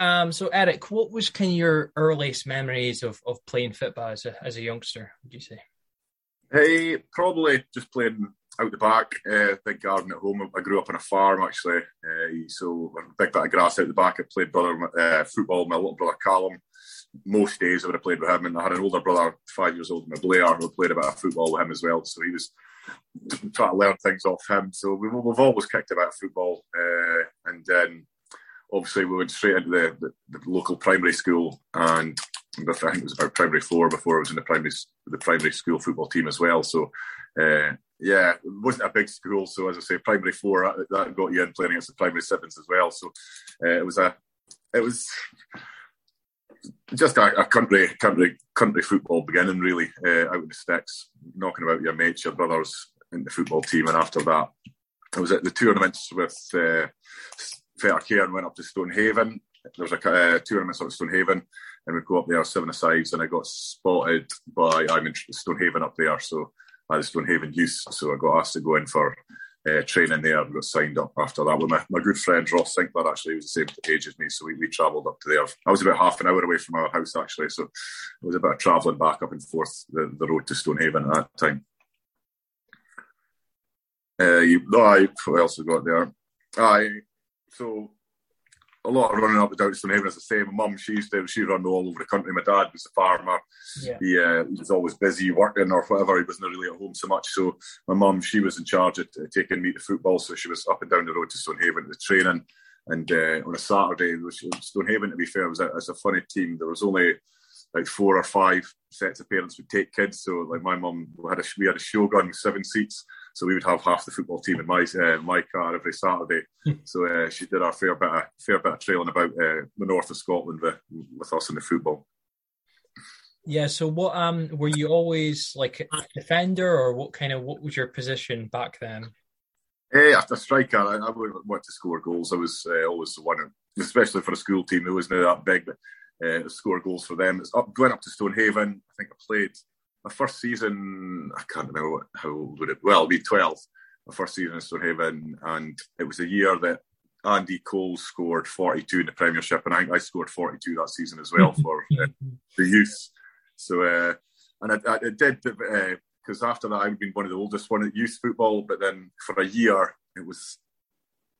um, so Eric, what was kind of your earliest memories of, of playing football as a as a youngster? Would you say? Hey, probably just playing out the back, uh, big garden at home. I grew up on a farm actually, uh, so a big bit of grass out the back. I played brother uh, football with my little brother Callum. Most days I would have played with him, and I had an older brother, five years older than Blair, who played a bit of football with him as well. So he was trying to learn things off him. So we've, we've always kicked about football, uh, and then obviously we went straight into the, the, the local primary school, and I think it was about primary four before I was in the primary the primary school football team as well. So uh, yeah, it wasn't a big school, so as I say, primary four that, got you in playing against the primary sevens as well. So uh, it was a it was just a, a, country country country football beginning really uh, out in the sticks, knocking about your mates, your brothers in the football team, and after that, I was at the tournaments with uh, Fair and went up to Stonehaven. There was a uh, tournament at Stonehaven, and we'd go up there seven sides, and I got spotted by I'm in Stonehaven up there, so I was Stonehaven youth, so I got asked to go in for uh, training there and got signed up after that with my, my good friend Ross Sinclair. Actually, he was the same age as me, so we, we travelled up to there. I was about half an hour away from our house actually, so it was a bit of travelling back up and forth the, the road to Stonehaven at that time. Uh, you, no, I, what else we got there? I so a lot of running up and down Stonehaven, as I say. My mum, she used to she run all over the country. My dad was a farmer. Yeah. He, uh, he was always busy working or whatever. He wasn't really at home so much. So my mum, she was in charge of taking me to football. So she was up and down the road to Stonehaven to the training. And uh, on a Saturday, Stonehaven, to be fair, was a, was a funny team. There was only like four or five sets of parents would take kids. So like my mum, we had a we had a shogun with seven seats. So we would have half the football team in my uh, my car every Saturday. Hmm. so uh, she did our fair bit of fair bit of trailing about uh, the north of Scotland with, with us in the football. Yeah. So what um were you always like a defender, or what kind of what was your position back then? Hey, after striker, I, I wanted to score goals. I was uh, always the one, especially for a school team. It wasn't that big, but uh, score goals for them. It's up going up to Stonehaven. I think I played my first season, I can't remember what, how old would it? Well, it'd be twelve. My first season in Stonehaven, and it was a year that Andy Cole scored 42 in the Premiership, and I, I scored 42 that season as well for uh, the youth. So, uh, and I, I did because uh, after that I'd been one of the oldest one at youth football, but then for a year it was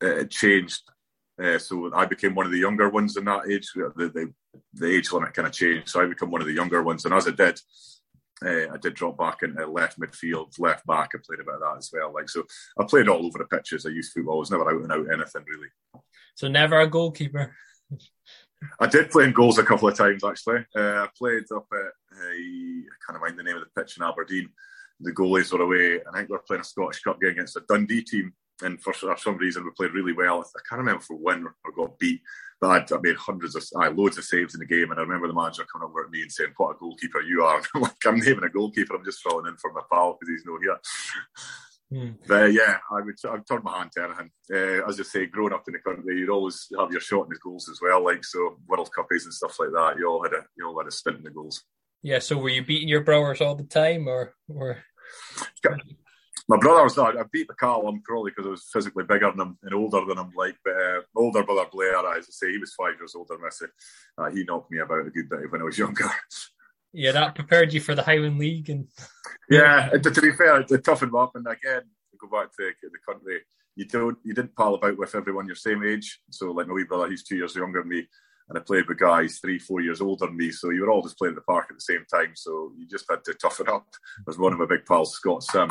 uh, it changed. Uh, so I became one of the younger ones in that age. The, the, the age limit kind of changed, so I became one of the younger ones. And as I did, uh, I did drop back into left midfield, left back. I played about that as well. Like so, I played all over the pitches. I used football. I was never out and out anything really. So never a goalkeeper. I did play in goals a couple of times actually. Uh, I played up at uh, I can't mind the name of the pitch in Aberdeen. The goalies were away, I think we were playing a Scottish Cup game against a Dundee team. And for some reason, we played really well. I can't remember if we won or got beat. But I'd, I made hundreds of, I loads of saves in the game, and I remember the manager coming over to me and saying, "What a goalkeeper you are!" I'm like, "I'm naming a goalkeeper. I'm just filling in for my pal because he's no here." Mm. But yeah, I would I'd turn my hand to anything. Uh, as I say, growing up in the country, you'd always have your shot in the goals as well. Like so, World Cuppies and stuff like that. You all had a you all had a stint in the goals. Yeah. So were you beating your brothers all the time, or or? My brother was I beat the Callum probably because I was physically bigger than him and older than him. Like, but uh, older brother Blair, as I say, he was five years older than me. Uh, he knocked me about a good bit when I was younger. Yeah, that prepared you for the Highland League, and yeah. to, to be fair, it toughened me up. And again, to go back to the country, you don't you didn't pal about with everyone your same age. So, like my wee brother, he's two years younger than me and I played with guys three, four years older than me. So you were all just playing the park at the same time. So you just had to toughen up. As one of my big pals, Scott Sim,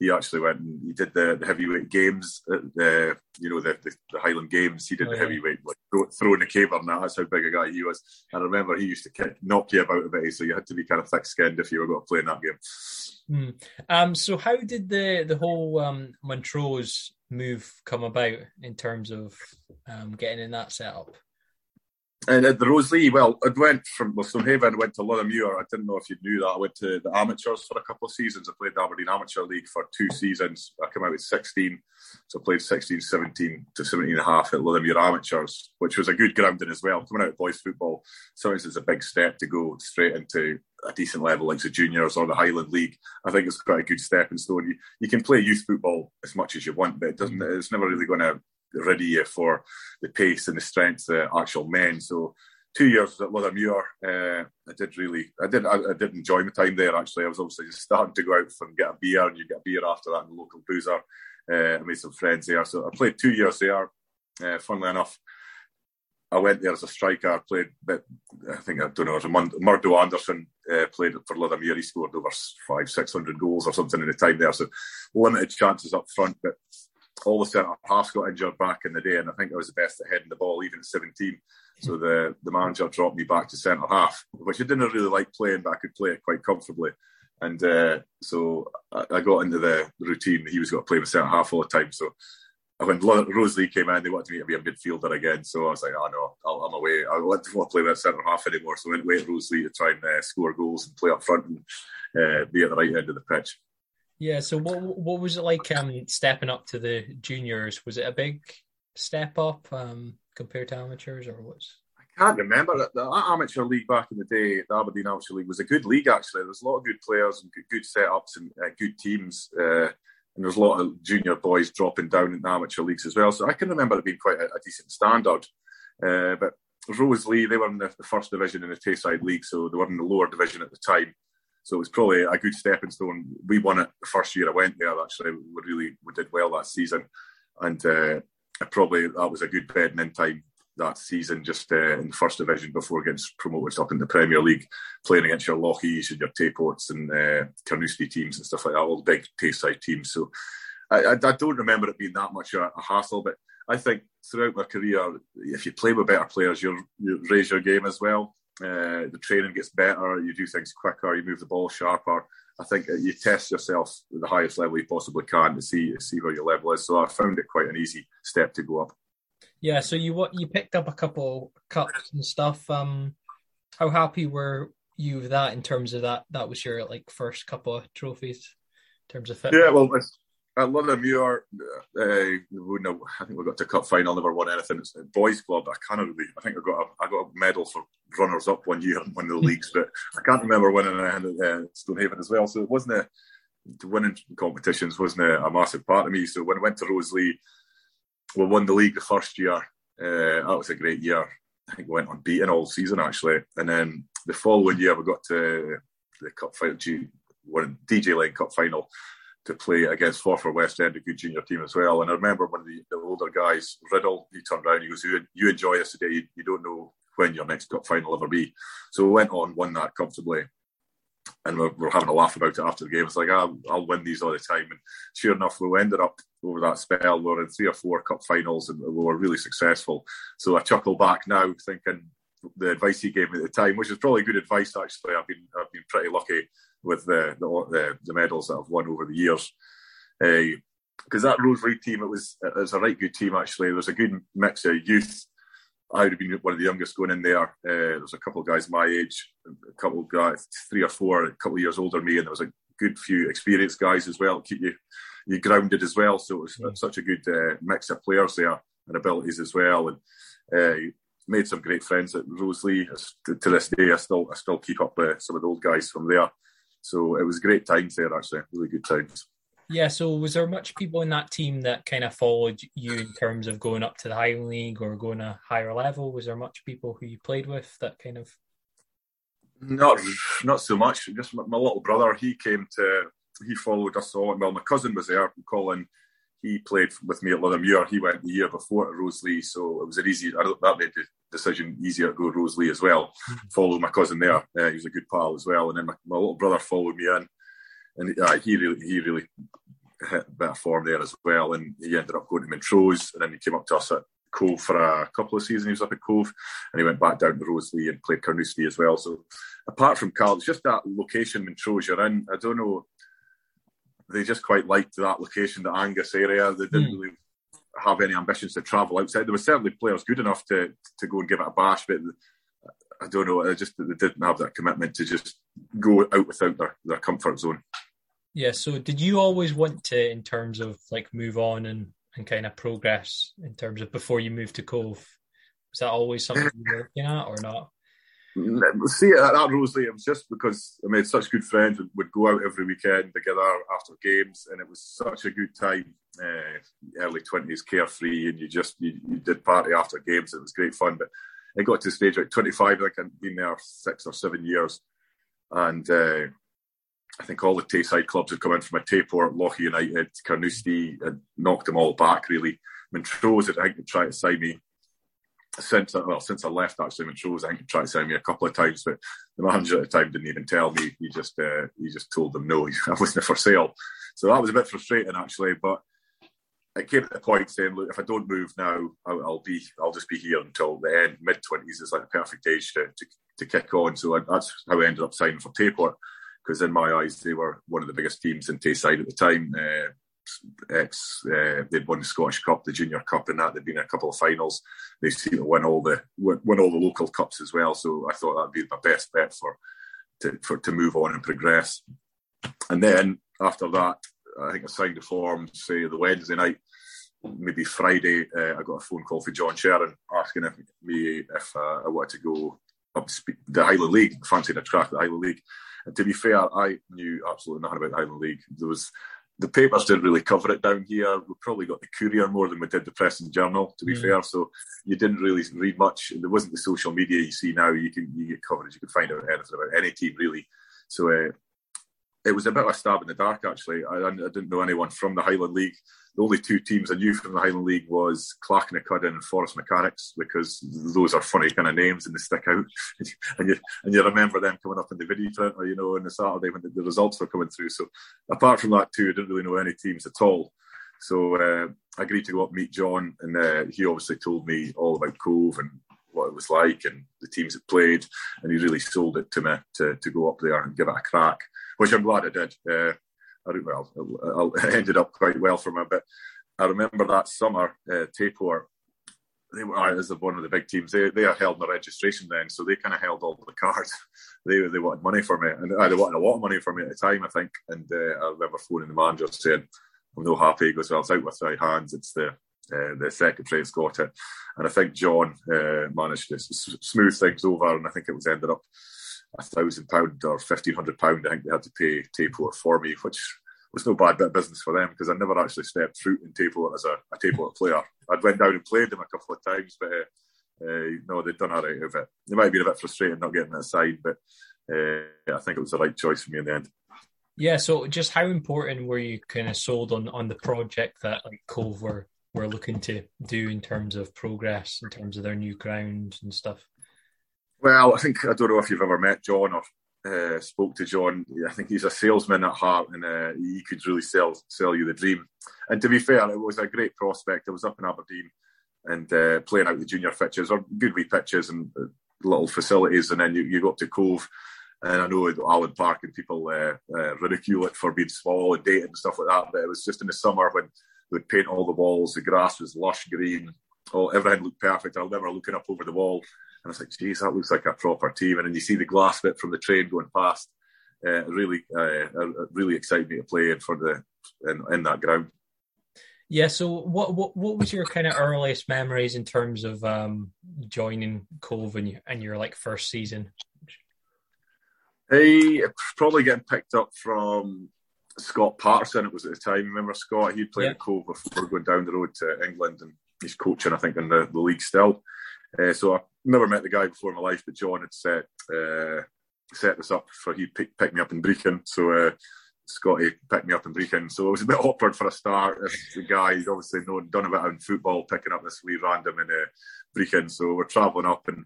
he actually went and he did the, the heavyweight games, at the you know the, the, the, Highland Games. He did oh, the heavyweight like throwing the caber and that. That's how big a guy he was. And I remember he used to kick, knock you about a bit, so you had to be kind of thick skinned if you were going to play in that game. Mm. Um, so how did the the whole um, Montrose move come about in terms of um, getting in that setup? And at the Roselea, well, I went from well, Stonehaven, I went to Luthermuir. I didn't know if you knew that. I went to the amateurs for a couple of seasons. I played the Aberdeen Amateur League for two seasons. I came out with 16. So I played 16, 17 to 17 and a half at Luthermuir Amateurs, which was a good grounding as well. Coming out of boys football, sometimes it's a big step to go straight into a decent level like the juniors or the Highland League. I think it's quite a good stepping stone. You, you can play youth football as much as you want, but it doesn't. Mm. It's never really going to ready you for the pace and the strength of actual men. So two years at Luthermuir, uh, I did really, I did, I, I, did enjoy my time there. Actually, I was obviously just starting to go out and get a beer, and you get a beer after that in the local boozer. Uh, I made some friends there, so I played two years there. Uh, funnily enough, I went there as a striker. I played, but I think I don't know. It was a Murdo Anderson uh, played for Luthermuir. He scored over five, six hundred goals or something in the time there. So limited chances up front, but all the centre halves got injured back in the day, and I think I was the best at heading the ball even at seventeen. So the the manager dropped me back to centre half, which I didn't really like playing, but I could play it quite comfortably. And uh, so I, I, got into the routine. He was going to play with centre half all the time. So when Roselea came in, they wanted me to be a midfielder again. So I was like, oh no, i am away. I don't want to play with centre half anymore. So I went away to Roselea to try and uh, score goals and play up front and uh, be at the right end of the pitch. Yeah. So what what was it like um, stepping up to the juniors? Was it a big step up um, compared to amateurs, or was? I can't remember. The amateur league back in the day, the Aberdeen Amateur League, was a good league. Actually, there was a lot of good players and good, good setups and uh, good teams. Uh, and there's a lot of junior boys dropping down in the amateur leagues as well. So I can remember it being quite a, a decent standard. Uh, but Roselea, they were in the, the, first division in the Tayside League, so they were in the lower division at the time. So it was probably a good stepping stone. We won it the first year I went there. Actually, we really we did well that season, and uh, probably that was a good bedding in time that season, just uh, in the first division before getting promoted up in the Premier League, playing against your Lochies and your Tayports and uh, Carnoustie teams and stuff like that, all big Tayside teams. So I, I, I, don't remember it being that much a, a, hassle, but I think throughout my career, if you play with better players, you raise your game as well. Uh, the training gets better, you do things quicker, you move the ball sharper. I think you test yourself at the highest level you possibly can to see to see where your level is. So I found it quite an easy step to go up. Yeah, so you what you picked up a couple cups and stuff. Um, how happy were you with that in terms of that? That was your like first couple of trophies in terms of fit. Yeah, well, at Luthermuir, uh, we know, I think we got to cup final, never won anything. It's a boys' club. I can't really. I think I got a, I got a medal for runners up one year in one of the leagues, but I can't remember winning at uh, Stonehaven as well. So it wasn't a winning competitions wasn't a, a, massive part of me. So when I went to Roselea, we won the league the first year. Uh, that was a great year. I think we went unbeaten all season actually, and then the following year we got to the cup final, won DJ Laing Cup final to play against Forfar West End, a good junior team as well. And I remember one of the, the older guys, Riddle, he turned around, he goes, "You, you enjoy this today. You, you don't know when your next cup final ever be." So we went on, won that comfortably and we're, having a laugh about it after the game. It's like, I'll, I'll, win these all the time. And sure enough, we ended up over that spell, we were in three or four cup finals and we were really successful. So I chuckle back now thinking the advice he gave me at the time, which is probably good advice actually. I've been I've been pretty lucky with the the, the medals that I've won over the years. Because uh, that Roselea team, it was it was a right good team actually. There was a good mix of youth I would have been one of the youngest going in there. Uh, there was a couple of guys my age, a couple of guys, three or four, a couple of years older than me, and there was a good few experienced guys as well, keep you you grounded as well. So it was mm. such a good uh, mix of players there and abilities as well, and uh, made some great friends at Roselea. To, to, this day, I still I still keep up with some of those guys from there. So it was great times there, actually, really good times. Yeah, so was there much people in that team that kind of followed you in terms of going up to the Highland League or going a higher level? Was there much people who you played with that kind of? Not, not so much. Just my, my little brother. He came to. He followed us on. Well, my cousin was there, Colin. He played with me at Luthermuir. He went the year before at Roselea, so it was an easy. that made the decision easier to go Roselea as well. Mm-hmm. Follow my cousin there. Uh, he was a good pal as well. And then my, my little brother followed me in and uh, he really he really hit a bit of form there as well. And he ended up going to Montrose, and then he came up to us at Cove for a couple of seasons. He was up at Cove, and he went back down to Roselea and played Carnoustie as well. So apart from Carl, it's just that location Montrose you're in. I don't know. They just quite liked that location, the Angus area. They didn't mm. really have any ambitions to travel outside. There were certainly players good enough to to go and give it a bash, but I don't know. I just they didn't have that commitment to just go out without their, their comfort zone. Yeah. So, did you always want to, in terms of like move on and and kind of progress in terms of before you moved to Cove? Was that always something you were looking at or not? See, at Roselea, it was just because I made such good friends. We'd, would go out every weekend together after games, and it was such a good time. uh, early twenties, carefree, and you just you, you, did party after games. It was great fun, but it got to the stage like 25. Like I'd been there six or seven years, and uh, I think all the Tayside clubs had come in from a Tayport, Lochie United, Carnoustie, had knocked them all back really. Montrose had tried to sign me since well since I left actually Montrose I think he tried to sign me a couple of times but the manager at the time didn't even tell me. He just uh, he just told them no. I wasn't for sale. So that was a bit frustrating actually but it came to the point saying look if I don't move now I'll, I'll be I'll just be here until the end. Mid 20s is like a perfect age to, to, to kick on. So I, that's how I ended up signing for Tayport because in my eyes they were one of the biggest teams in Tayside at the time. Uh, uh, they'd won the Scottish Cup, the Junior Cup, and that they'd been in a couple of finals. They seem to win all the win, all the local cups as well. So I thought that'd be my best bet for to for to move on and progress. And then after that, I think I signed the form. Say the Wednesday night, maybe Friday, uh, I got a phone call from John Sheran asking if me if uh, I wanted to go up the Highland League, fancied a track the Highland League. And to be fair, I knew absolutely nothing about the Highland League. There was the papers didn't really cover it down here. We probably got the Courier more than we did the Press and Journal, to be mm. fair. So you didn't really read much. There wasn't the social media you see now. You can you get coverage. You can find out anything about any team really. So uh, it was a bit of a stab in the dark, actually. I, I, didn't know anyone from the Highland League. The only two teams I knew from the Highland League was Clachnacuddin and Forres Mechanics because those are funny kind of names and they stick out. and you and you remember them coming up in the vidiprinter or, you know, on the Saturday when the, the results were coming through. So apart from that, too, I didn't really know any teams at all. So uh, I agreed to go up and meet John, and uh, he obviously told me all about Cove and what it was like and the teams that played, and he really sold it to me to, to go up there and give it a crack which I'm glad I did. Uh, I don't, well, it ended up quite well for me. But I remember that summer, uh, Tayport, they were as one of the big teams. They they held the registration then, so they kind of held all the cards. they they wanted money for me, and uh, they wanted a lot of money for me at the time, I think. And uh, I remember phoning the manager saying, "I'm no happy." He goes, "Well, it's out with my hands. It's the uh, the secretary has got it." And I think John uh, managed to s- smooth things over, and I think it was ended up a thousand pound or fifteen hundred pound. I think they had to pay Tayport for me, which was no bad bit of business for them because I never actually stepped foot in Tayport as a, a player. I'd went down and played them a couple of times, but uh, uh, no, they'd done all right of it. It might have been a bit frustrating not getting that side, but uh, I think it was the right choice for me in the end. Yeah. So, just how important were you kind of sold on on the project that like Cove were were looking to do in terms of progress, in terms of their new ground and stuff? Well, I think I don't know if you've ever met John or uh, spoke to John. I think he's a salesman at heart, and uh, he could really sell sell you the dream. And to be fair, it was a great prospect. I was up in Aberdeen and uh, playing out the junior pitches or good wee pitches and uh, little facilities, and then you, you go up to Cove. And I know Allan Park and people uh, uh, ridicule it for being small and dated and stuff like that, but it was just in the summer when they would paint all the walls. The grass was lush green. All everything looked perfect. I remember looking up over the wall and I was like, geez, that looks like a proper team. And then you see the glass bit from the train going past. Uh, really, uh, really excited me to play in for the in, in that ground. Yeah. So, what what what was your kind of earliest memories in terms of um, joining Cove and, and your like first season? Hey, probably getting picked up from Scott Patterson. It was at the time. Remember Scott? He'd played yeah. at Cove before going down the road to England, and he's coaching, I think, in the, the league still. Uh, so I never met the guy before in my life, but John had set uh, set this up for he'd pick, pick me up in Brechin. So uh, Scotty picked me up in Brechin. So it was a bit awkward for a start. the guy he'd obviously known done a bit in football, picking up this wee random in uh, Brechin. So we're travelling up and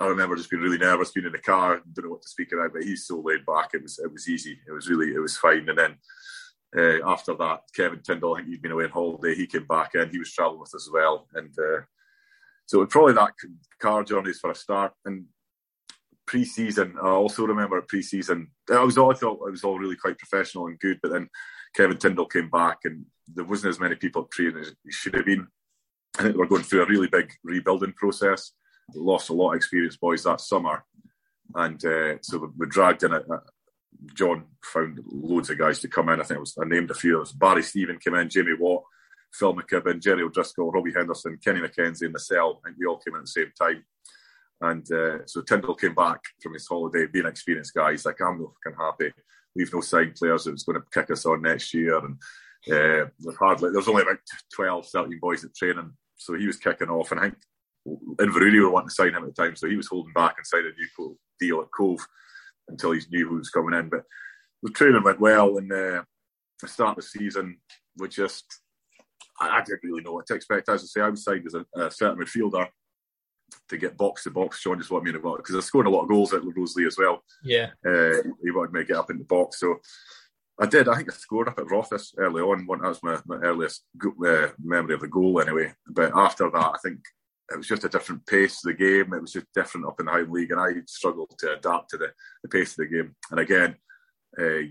I remember just being really nervous, being in the car, don't know what to speak about, but he's so laid back. It was it was easy. It was really it was fine. And then uh, after that, Kevin Tindall, I think he'd been away on holiday. He came back in. He was travelling with us as well, and uh, so probably that car journeys for a start. And pre-season, I also remember pre-season. I was all I thought it was all really quite professional and good, but then Kevin Tindall came back, and there wasn't as many people training as it should have been. I think we're going through a really big rebuilding process. Lost a lot of experienced boys that summer, and uh, so we dragged in. A, a, John found loads of guys to come in. I think it was I named a few. It was Barry Stephen came in, Jamie Watt, Phil McKibben, Jerry O'Driscoll, Robbie Henderson, Kenny McKenzie, and cell. I think we all came in at the same time. And uh, so Tindall came back from his holiday, being an experienced guy. He's like, I'm not fucking happy. We've no signed players that was going to kick us on next year. And uh, hardly there's only about 12, 13 boys at training, so he was kicking off, and I think Inverurie were wanting to sign him at the time, so he was holding back and signed a new deal at Cove until he knew who was coming in. But the training went well, and uh, the start of the season, we just I, I, didn't really know what to expect. As I say, I was signed as a, a certain midfielder to get box to box. Sean just wanted me to because I scored a lot of goals at Roselea as well. Yeah, uh, he wanted me to get up in the box, so I did. I think I scored up at Rothes early on. That was my, my earliest uh, memory of the goal, anyway. But after that, I think it was just a different pace of the game. It was just different up in the Highland League, and I struggled to adapt to the, the pace of the game. And again, uh,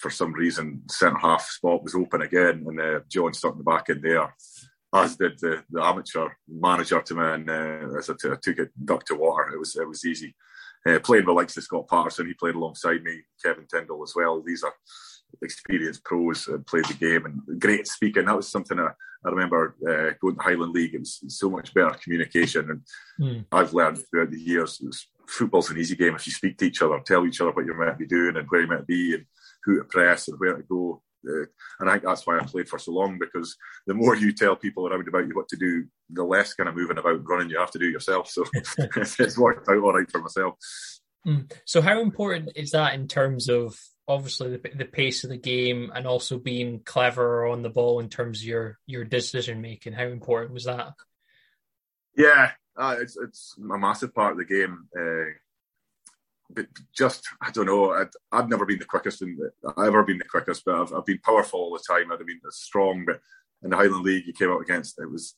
for some reason, centre half spot was open again, and uh, John stuck in the back in there, as did the, the amateur manager to me. And uh, as I, t- I took it, duck to water, it was it was easy. Uh, playing with likes of Scott Patterson, he played alongside me, Kevin Tyndall as well. These are experienced pros and played the game and great speaking. That was something I, I remember uh, going to Highland League. It was so much better communication, and mm. I've learned throughout the years. football's an easy game if you speak to each other, tell each other what you're meant to be doing and where you might be and who to press and where to go. Uh, and I think that's why I played for so long because the more you tell people around about you what to do, the less kind of moving about running you have to do yourself. So it's worked out all right for myself. Mm. So, how important is that in terms of obviously the, the pace of the game and also being clever on the ball in terms of your your decision making? How important was that? Yeah, uh, it's it's a massive part of the game. Uh, but just I don't know. i have never been the quickest, in the, I've ever been the quickest, but I've, I've been powerful all the time. I've been strong, but in the Highland League, you came out against it was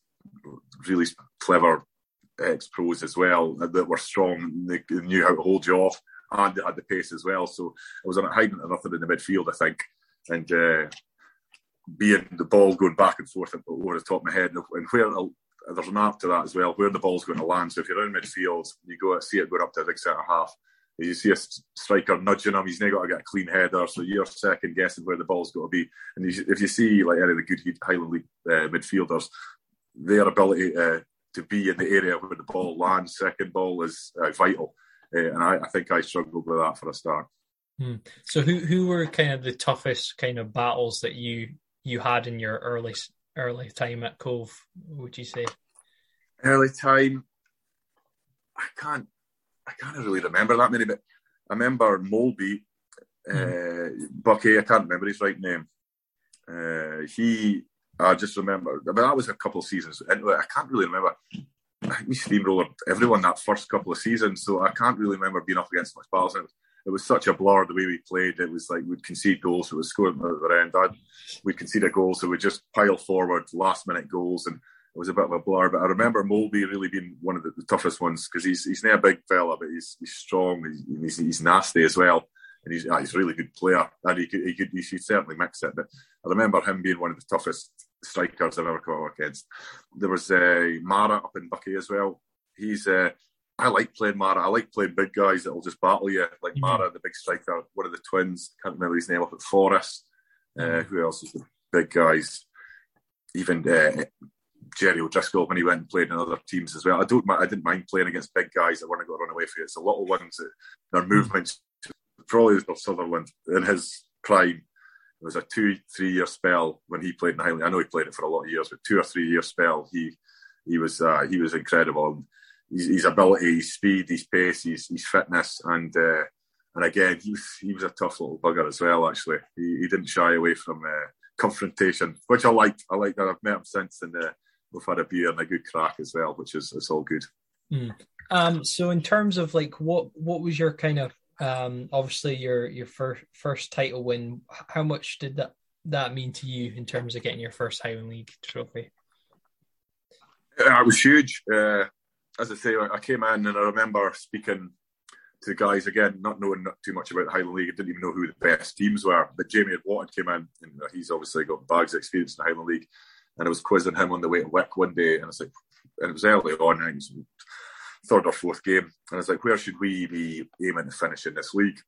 really clever ex pros as well that were strong. They knew how to hold you off and they had the pace as well. So I was a hiding nothing in the midfield, I think, and uh, being the ball going back and forth over the top of my head, and where there's an art to that as well, where the ball's going to land. So if you're in midfield, you go see it going up to the centre half. You see a striker nudging him, he's now got to get a clean header, so you're second guessing where the ball's got to be. And if you see like any of the good Highland League uh, midfielders, their ability uh, to be in the area where the ball lands, second ball, is uh, vital. Uh, and I, I, think I struggled with that for a start. Hmm. So who who were kind of the toughest kind of battles that you you had in your early early time at Cove? Would you say? Early time, I can't I can't really remember that many, but I remember Molby, uh, hmm. Bucky. I can't remember his right name. Uh, he, I just remember, but that was a couple of seasons. I can't really remember we steamrolled everyone that first couple of seasons, so I can't really remember being up against much battles. It was, it was such a blur the way we played. It was like we'd concede goals, so it was scoring at the end. I'd, we'd concede a goal, so we'd just pile forward last minute goals, and it was a bit of a blur. But I remember Molby really being one of the, the toughest ones because he's he's not a big fella, but he's he's strong, he's, he's nasty as well and he's, ah, he's a really good player, and he could, he could he certainly mix it. But I remember him being one of the toughest strikers I've ever come up against. There was uh, Mara up in Buckie as well. He's uh, I like playing Mara. I like playing big guys that will just battle you, like mm-hmm. Mara, the big striker, one of the twins. Can't remember his name up at Forres. Uh, mm-hmm. who else is the big guys? Even uh, Jerry O'Driscoll when he went and played in other teams as well. I don't. I didn't mind playing against big guys that weren't going to run away for you. It's the little ones that their mm-hmm. movements. Probably Sutherland in his prime it was a two, three year spell when he played in Highland. I know he played it for a lot of years, but two or three year spell, he he was uh, he was incredible. His, his, ability, his speed, his pace, his, his fitness, and uh, and again, he was he was a tough little bugger as well. Actually, he, he didn't shy away from uh, confrontation, which I liked. I like that. I've met him since, and uh, we've had a beer and a good crack as well, which is it's all good. Mm. Um, so in terms of like what what was your kind of um, obviously your your first first title win. How much did that that mean to you in terms of getting your first Highland League trophy? Uh, it was huge. Uh, as I say, I came in and I remember speaking to the guys again, not knowing too much about the Highland League. I didn't even know who the best teams were. But Jamie had Watton came in, and he's obviously got bags of experience in the Highland League. And I was quizzing him on the way to Wick one day, and I was like, and it was early on, and third or fourth game. And I was like, where should we be aiming to finish in this league?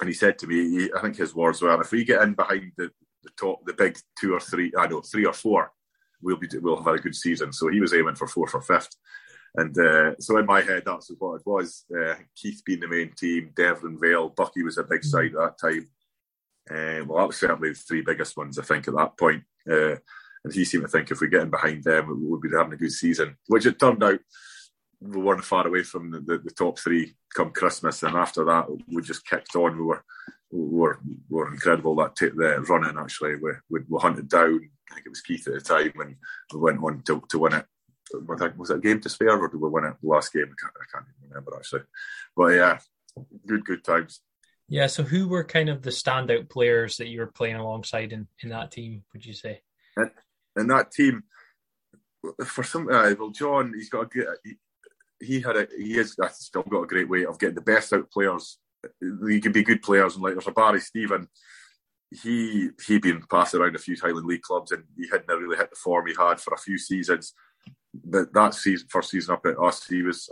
And he said to me, he, I think his words were, if we get in behind the, the top, the big two or three, I know, three or four, we'll be we'll have had a good season. So he was aiming for fourth or fifth. And uh, so in my head, that's what it was. Uh, Keith being the main team, Devlin Vale, Buckie was a big side at that time. Uh, well, that was certainly the three biggest ones, I think, at that point. Uh, and he seemed to think if we get in behind them, we would be having a good season, which it turned out we weren't far away from the, the, the, top three come Christmas. And after that, we just kicked on. We were we were, we were incredible that t- the running actually. We, we, we hunted down. I think it was Keith at the time, and we went on to, to win it. Was it a game to spare, or did we win it the last game? I can't, I can't even remember actually. But yeah, good good times. Yeah. So who were kind of the standout players that you were playing alongside in, in that team? Would you say? And, and that team, for some, uh, well, John, he's got a good. He, he had a he has still got a great way of getting the best out players. He can be good players, and like there's a Barry Stephen. He he been passed around a few Highland League clubs, and he hadn't really hit the form he had for a few seasons. But that season, first season up at us, he was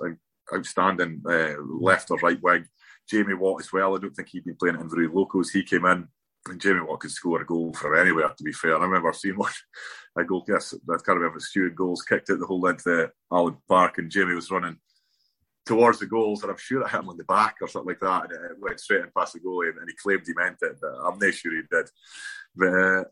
outstanding uh, left or right wing. Jamie Watt as well. I don't think he'd been playing at Inverurie Locos. He came in, and Jamie Watt could score a goal from anywhere. To be fair, I remember seeing one a goal. Yes, I can't remember Stuart goals kicked it the whole length of Allan Park, and Jamie was running towards the goals, and I'm sure it hit him on the back or something like that, and it went straight in past the goalie, and, and he claimed he meant it. But I'm not sure he did. But, uh,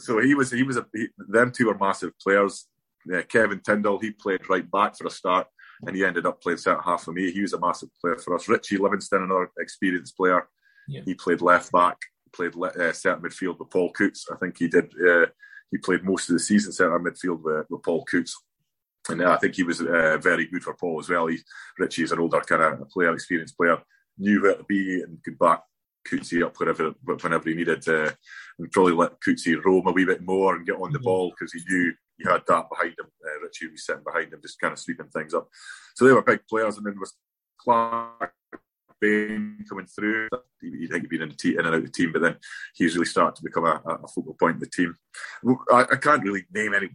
so he was, he was a, he, them two were massive players. Uh, Kevin Tyndall, he played right back for a start, and he ended up playing centre half for me. He was a massive player for us. Richie Livingston, another experienced player, yeah. he played left back, played uh, centre midfield with Paul Coutts. I think he did. Uh, he played most of the season centre midfield with, with Paul Coutts and I think he was uh, very good for Paul as well. He, Richie is an older kind of player, experienced player, knew where to be and could back Cootsy up whenever whenever he needed, uh, and probably let Cootsy roam a wee bit more and get on the mm-hmm. ball because he knew he had that behind him. Uh, Richie was sitting behind him, just kind of sweeping things up. So they were big players, and then was Clark Bain coming through. You think he'd been in, in and out of the team, but then he's really started to become a, a focal point of the team. I, I can't really name any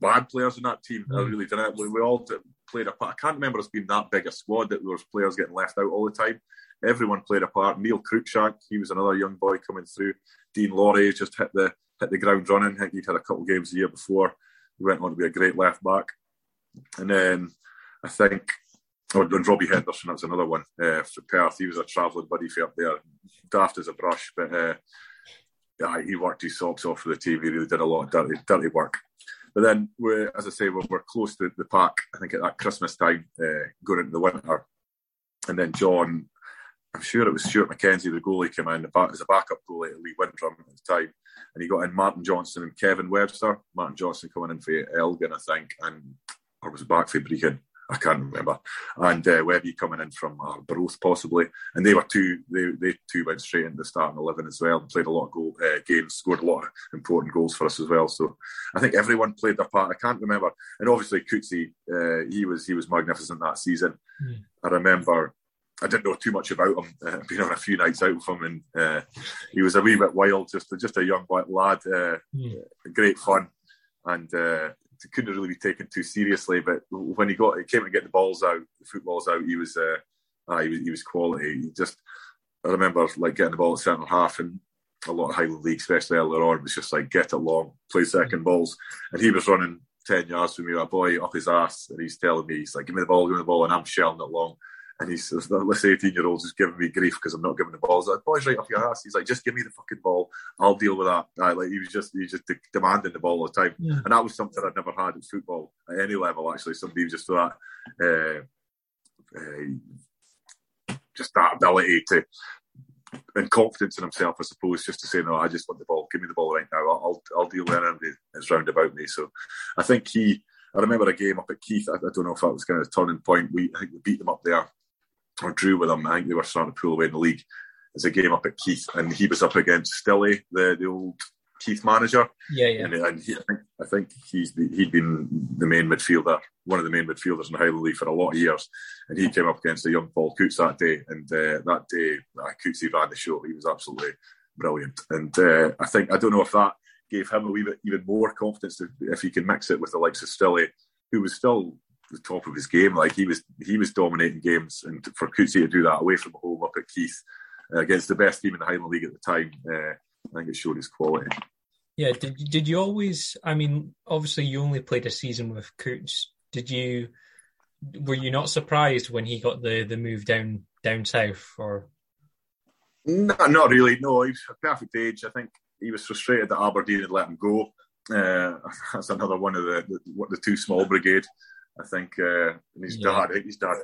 bad players in that team. Mm. I really didn't. We, we all played a part. I can't remember us being that big a squad that there was players getting left out all the time. Everyone played a part. Neil Cruikshank, he was another young boy coming through. Dean Laurie just hit the hit the ground running. I think he'd had a couple of games a year before. He went on to be a great left back. And then I think oh, and Robbie Henderson, that's another one uh, for Perth. He was a travelling buddy for there, daft as a brush, but uh, yeah, he worked his socks off for the team. He really did a lot of dirty, dirty work. But then, as I say, we're, we're close to the park. I think at that Christmas time, uh, going into the winter, and then John, I'm sure it was Stuart McKenzie, the goalie, came in as a backup goalie at Lee Windrum at the time, and he got in Martin Johnson and Kevin Webster. Martin Johnson coming in for Elgin, I think, and or was back for Brechin. I can't remember. And uh, Webby coming in from uh, Baroth possibly, and they were two. They they two went straight into the starting eleven as well. Played a lot of goal uh, games, scored a lot of important goals for us as well. So I think everyone played their part. I can't remember, and obviously Cootsy, uh, he was he was magnificent that season. Mm. I remember. I didn't know too much about him. Uh, been on a few nights out with him, and uh, he was a wee bit wild, just just a young lad. Uh, mm. Great fun, and uh, couldn't really be taken too seriously. But when he got, he came to get the balls out, the footballs out, he was, uh, uh, he was, he was quality. He just, I remember like getting the ball at centre half and a lot of Highland League, especially earlier on, was just like get it long, play second balls, and he was running ten yards from me, a boy up his ass, and he's telling me, he's like, give me the ball, give me the ball, and I'm shelling it long. And he says, this 18 year old's just giving me grief because I'm not giving the balls. Like, boy's right off your ass. He's like, just give me the fucking ball. I'll deal with that. Right, like he was just, he was just demanding the ball all the time. Yeah. And that was something I'd never had in football at any level, actually. Somebody just that, uh, uh, just that ability to, and confidence in himself, I suppose, just to say, no, I just want the ball. Give me the ball right now. I'll, I'll deal with anything that's round about me. So I think he, I remember a game up at Keith. I, I, don't know if that was kind of a turning point. We I think we beat them up there or drew with them. I think they were starting to pull away in the league. It's a game up at Keith, and he was up against Stilly, the the old Keith manager. Yeah, yeah. And, and he, I, think, I think he's he'd been the main midfielder, one of the main midfielders in the Highland League for a lot of years. And he came up against the young Paul Coutts that day, and uh, that day uh, Coutts ran the show. He was absolutely brilliant. And uh, I think I don't know if that gave him a wee bit even more confidence to, if he can mix it with the likes of Stilly, who was still the top of his game. Like he was, he was dominating games, and for Cootsy to do that away from home up at Keith uh, against the best team in the Highland League at the time, uh, I think it showed his quality. Yeah, did did you always? I mean, obviously you only played a season with Coutts. Did you? Were you not surprised when he got the the move down down south? Or No, not really. No, he was a perfect age. I think he was frustrated that Aberdeen had let him go. Uh, that's another one of the, the, the two small brigade. I think uh, his yeah. dad. I think his dad.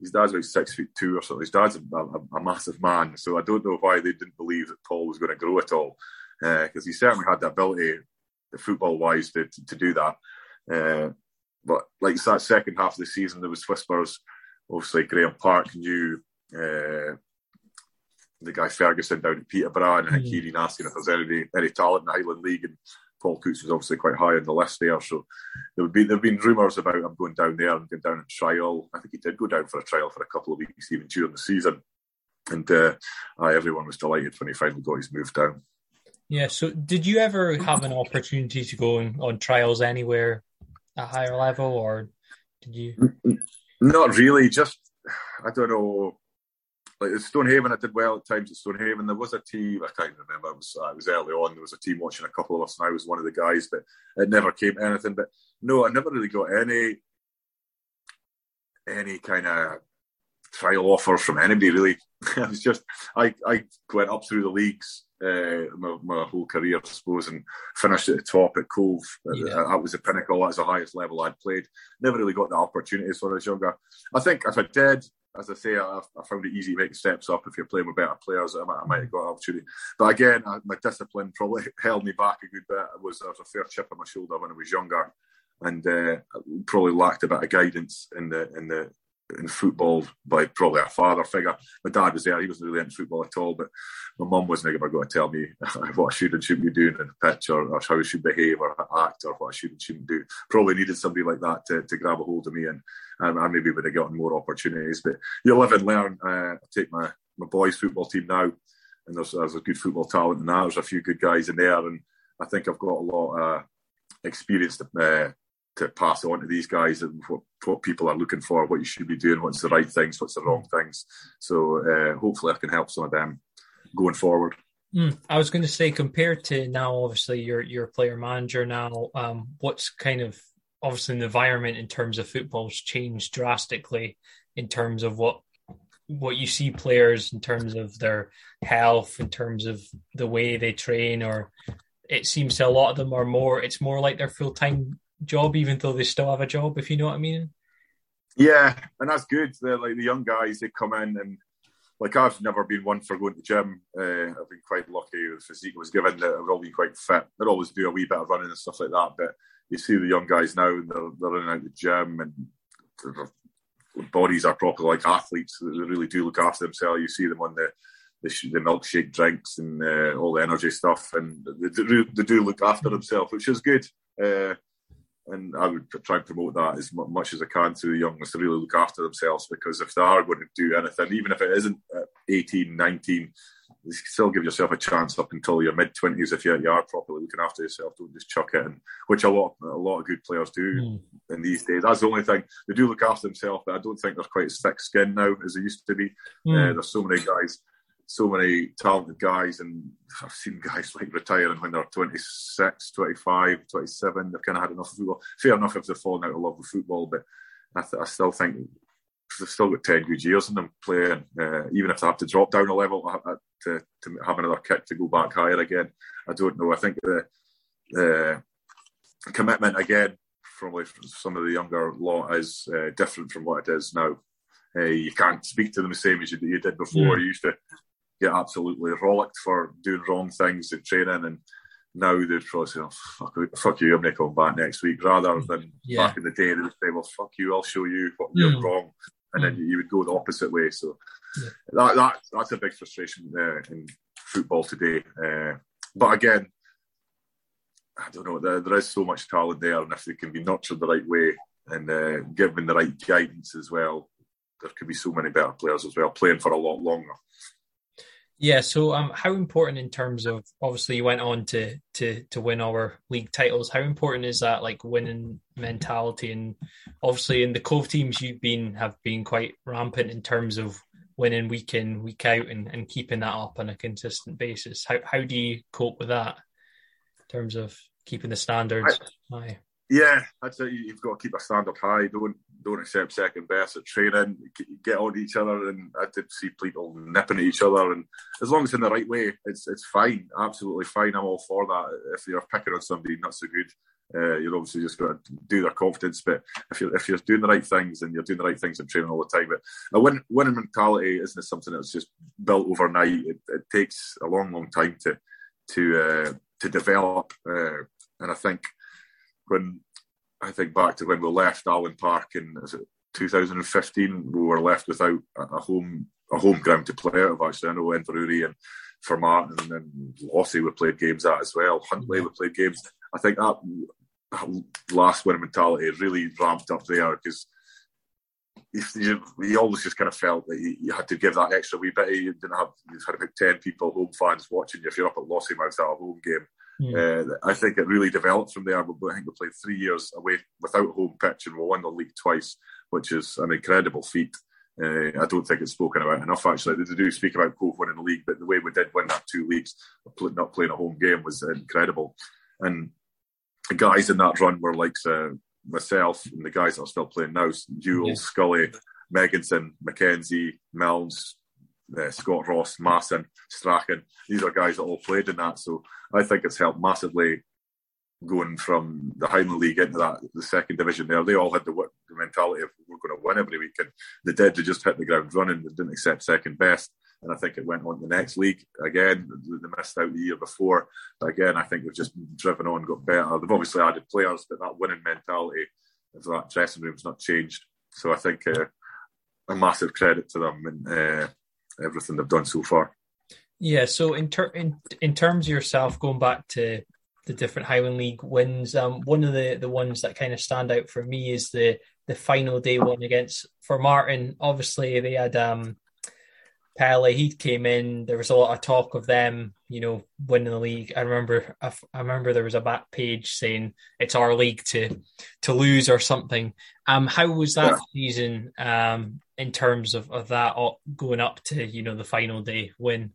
His dad's about six feet two or something. His dad's a, a, a, massive man, so I don't know why they didn't believe that Paul was going to grow at all, because uh, he certainly had the ability, football wise, to, to, to do that. Uh, but like that second half of the season, there was whispers. Obviously, Graham Park knew uh, the guy Ferguson down at Peterborough, and I think mm. asking if there's any any talent in the Highland League, and Paul Coutts was obviously quite high on the list there. So there would be there have been rumours about him going down there and going down and trial. I think he did go down for a trial for a couple of weeks even during the season, and uh, everyone was delighted when he finally got his move down. Yeah. So did you ever have an opportunity to go on, on trials anywhere at higher level, or did you? Not really. Just I don't know like Stonehaven, I did well at times at Stonehaven. There was a team, I can't remember, it was, uh, it was early on, there was a team watching a couple of us, and I was one of the guys, but it never came to anything. But no, I never really got any any kind of trial offers from anybody, really. it was just, I, I went up through the leagues uh, my, my, whole career, I suppose, and finished at the top at Cove. Yeah. That was the pinnacle. That's the highest level I'd played. Never really got the opportunities when I was younger. I think if I did, as I say, I, I, found it easy to make steps up if you're playing with better players. I might, I might have got an opportunity. But again, I, my discipline probably held me back a good bit. It was, there was a fair chip on my shoulder when I was younger, and uh, probably lacked a bit of guidance in the in the in football by probably a father figure. My dad was there; he wasn't really into football at all. But my mum wasn't ever going to tell me what I should and shouldn't be doing in the pitch, or, or, how I should behave or act, or what I should and shouldn't do. Probably needed somebody like that to, to grab a hold of me, and, and I maybe would have gotten more opportunities. But you live and learn. Uh, I take my my boys' football team now, and there's, there's a good football talent in that. There's a few good guys in there, and I think I've got a lot of experience to, uh, to pass on to these guys and what, what people are looking for, what you should be doing, what's the right things, what's the wrong things. So uh, hopefully I can help some of them going forward. Mm, I was going to say, compared to now, obviously you're you're a player manager now. Um, what's kind of obviously the environment in terms of football's changed drastically in terms of what what you see players in terms of their health, in terms of the way they train, or it seems to a lot of them are more. It's more like their full time job, even though they still have a job, if you know what I mean. Yeah, and that's good. They're like the young guys, they come in and like I've never been one for going to gym. Uh, I've been quite lucky. The physique was given that I've all been quite fit. I'd always do a wee bit of running and stuff like that. But you see the young guys now, and they're, they're in out the gym, and their bodies are proper like athletes. They really do look after themselves. You see them on the the, the milkshake drinks and uh, all the energy stuff, and they do, they do look after themselves, which is good. Uh, and I would try and promote that as much as I can to the young ones to really look after themselves because if they are going to do anything, even if it isn't at 18, 19, you still give yourself a chance up until your mid 20s if you, you are properly looking after yourself. Don't just chuck it in, which a lot a lot of good players do mm. in these days. That's the only thing. They do look after themselves, but I don't think there's quite as thick skin now as there used to be. Mm. Uh, there's so many guys so many talented guys, and I've seen guys like retiring when they're 26, 25, 27. They've kind of had enough of football. Fair enough if they're falling out of love with football, but I, th- I still think they've still got 10 good years in them playing, uh, even if they have to drop down a level uh, uh, to, to have another kick to go back higher again. I don't know. I think the, the commitment again, probably from some of the younger lot, is uh, different from what it is now. Uh, you can't speak to them the same as you, you did before. Mm. You used to get absolutely rollicked for doing wrong things in training and now they'd probably say, oh, fuck, fuck you, I'm to come back next week, rather than yeah. back in the day, they would say, well, fuck you, I'll show you what you're mm. wrong. And mm. then you would go the opposite way. So yeah. that, that that's a big frustration uh, in football today. Uh, but again, I don't know, there, there is so much talent there, and if they can be nurtured the right way and uh, given the right guidance as well, there could be so many better players as well, playing for a lot longer. Yeah. So, um, how important in terms of obviously you went on to to to win our league titles? How important is that like winning mentality? And obviously, in the Cove teams, you've been have been quite rampant in terms of winning week in week out and, and keeping that up on a consistent basis. How how do you cope with that in terms of keeping the standards high? Yeah, that's it. You've got to keep a standard high. Don't don't accept second best at training. Get on each other, and I did see people nipping at each other. And as long as in the right way, it's it's fine, absolutely fine. I'm all for that. If you're picking on somebody not so good, uh, you're obviously just going to do their confidence. But if you're if you're doing the right things and you're doing the right things in training all the time, but a win, winning mentality isn't something that's just built overnight. It, it takes a long, long time to to uh, to develop. Uh, and I think when I think back to when we left Allan Park in 2015, we were left without a home a home ground to play out of. Actually, I know Inverurie and Formartine and Lossie we played games at as well. Huntly we played games. I think that, that last winning mentality really ramped up there because you, you, always just kind of felt that you, you, had to give that extra wee bit. You didn't have you had about ten people, home fans watching you. If you're up at Lossiemouth at a home game, uh, I think it really developed from there. I think we played three years away without a home pitch and we won the league twice, which is an incredible feat. Uh, I don't think it's spoken about enough. Actually, they do speak about Cove winning the league, but the way we did win that two leagues, not playing a home game, was incredible. And the guys in that run were like uh, myself and the guys that are still playing now: Jules, yeah. Scully, Megginson, McKenzie, Milnes, uh, Scott Ross, Masson, Strachan. These are guys that all played in that. So I think it's helped massively going from the Highland League into that the second division there. They all had the, the mentality of we're going to win every week, and they did. They just hit the ground running. They didn't accept second best. And I think it went on to the next league again. They missed out the year before. But again, I think they've just driven on, got better. They've obviously added players, but that winning mentality of that dressing room's not changed. So I think uh, a massive credit to them and uh, everything they've done so far. Yeah. So in ter- in in terms of yourself, going back to the different Highland League wins, um, one of the the ones that kind of stand out for me is the the final day one against Formartine. Obviously, they had um Pele, he came in. There was a lot of talk of them, you know, winning the league. I remember, I, I remember there was a back page saying it's our league to to lose or something. Um, how was that yeah. season? Um, in terms of, of that going up to you know the final day win.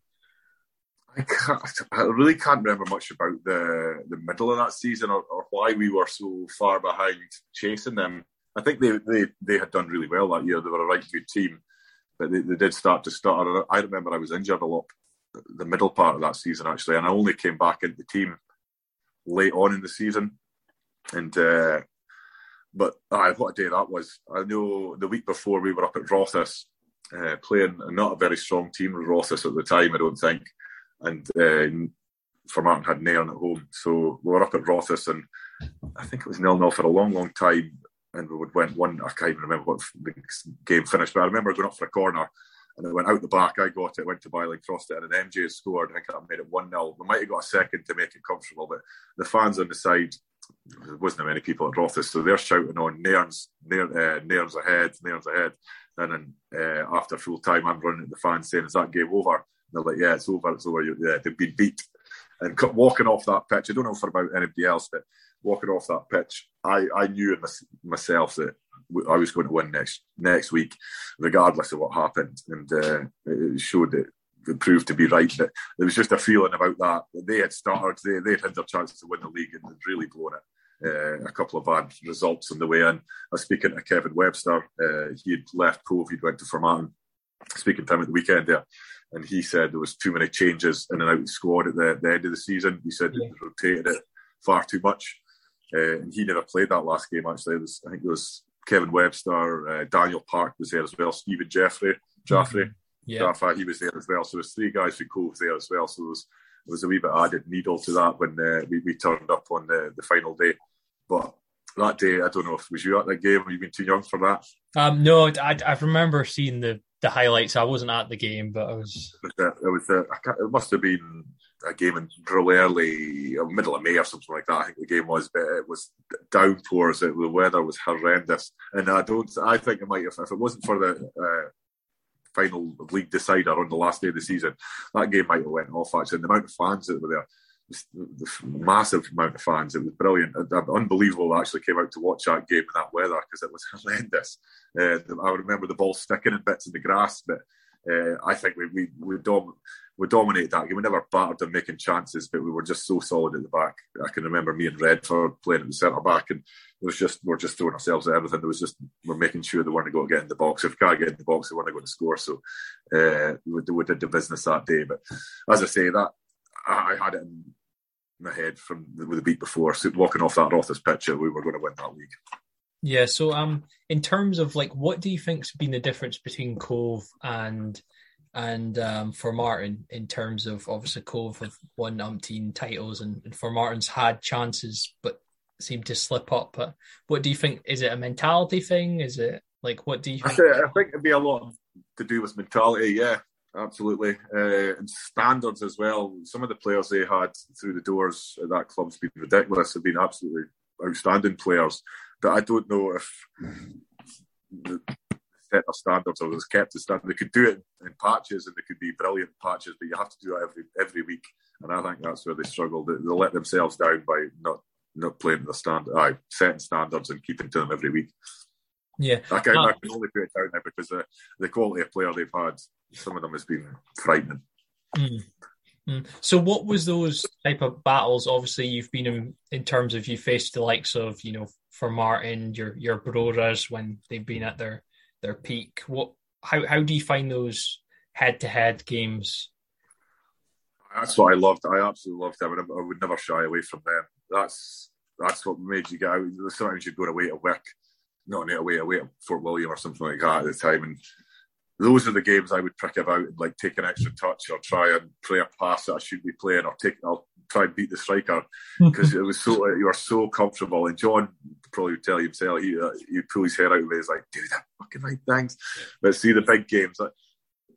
I, can't. I really can't remember much about the the middle of that season or, or why we were so far behind chasing them. I think they, they they had done really well that year. They were a right good team but they, they did start to start. I remember I was injured a lot the middle part of that season actually, and I only came back into the team late on in the season. And uh, but uh, what a day that was! I know the week before we were up at Rothes uh, playing not a very strong team Rothes at the time, I don't think, and uh, Formartine had Nairn at home, so we were up at Rothes, and I think it was nil nil for a long, long time and we would went one. I can't even remember what the game finished, but I remember going up for a corner and it went out the back. I got it, went to Byling, crossed it, and an MJ scored. I think I made it 1 0. We might have got a second to make it comfortable, but the fans on the side, there wasn't many people at Rothes, so they're shouting on Nairn's, Nairn, uh, Nairn's ahead, Nairn's ahead. And then uh, after full time, I'm running at the fans saying, Is that game over? And they're like, Yeah, it's over, it's over. Yeah, they've been beat. And walking off that pitch, I don't know for about anybody else, but walking off that pitch, I, I knew in myself that I was going to win next next week, regardless of what happened, and uh, it showed that it proved to be right. That there was just a feeling about that. They had started, they they had their chance to win the league and had really blown it. Uh, a couple of bad results on the way in. I was speaking to Kevin Webster. Uh, he had left Cove, he'd went to Formartine. Speaking to him at the weekend there, and he said there was too many changes in and out of the squad at the, the end of the season. He said yeah. they rotated it far too much. Uh, and he never played that last game. Actually, it was I think it was Kevin Webster, uh, Daniel Park was there as well, Stephen Jeffrey, Jaffrey, mm-hmm. yeah, Jaffa, he was there as well. So there's three guys who Cove there as well. So there was, there was a wee bit added needle to that when uh, we, we turned up on the, the final day. But that day, I don't know if was you at that game. Have you been too young for that? Um, no, I, I remember seeing the the highlights. I wasn't at the game, but I was. It was, it, was it must have been a game in real early, middle of May or something like that. I think the game was, but it was downpours. It, the weather was horrendous, and I don't. I think it might have if it wasn't for the uh, final league decider on the last day of the season, that game might have went off. Actually, and the amount of fans that were there. The massive amount of fans. It was brilliant, unbelievable. I actually came out to watch that game in that weather because it was horrendous. Uh, I remember the ball sticking in bits in the grass, but uh, I think we we we, dom- we dominated that game. We never battered them making chances, but we were just so solid at the back. I can remember me and Redford playing at the centre back, and it was just we're just throwing ourselves at everything. It was just we're making sure they weren't going to get in the box. If we can't get in the box, they weren't going to score. So uh, we, we did the business that day. But as I say, that I had it in my head from the, the beat before. So walking off that Rothes pitch, we were going to win that league. Yeah. So, um, in terms of like, what do you think's been the difference between Cove and and um, Formartine in terms of obviously Cove have won umpteen titles and, and Formartine's had chances but seemed to slip up. But what do you think? Is it a mentality thing? Is it like what do you? Think? I, think it'd be a lot to do with mentality. Yeah, absolutely, uh, and standards as well. Some of the players they had through the doors at that club's been ridiculous. Have been absolutely outstanding players, but I don't know if the, set their standards or has kept the standard. They could do it in patches and they could be brilliant patches, but you have to do it every every week. And I think that's where they struggle. They, they let themselves down by not not playing the standard, uh, setting standards and keeping to them every week. Yeah, I can, uh, I can only put it down now because the, the quality of player they've had, some of them has been frightening. Mm. So, what was those type of battles? Obviously, you've been in, in terms of you faced the likes of you know Formartine, your your Broras when they've been at their their peak. What how how do you find those head to head games? That's what I loved. I absolutely loved them. and I would never shy away from them. That's that's what made you go. Sometimes you'd go away to work, not away away at Fort William or something like that at the time, and those are the games I would prick about and like take an extra touch or try and play a pass that I should be playing or take I'll try and beat the striker because it was so you are so comfortable. And John probably would tell you himself he uh, he'd pull his hair out of his like do that fucking right things. But see the big games. I,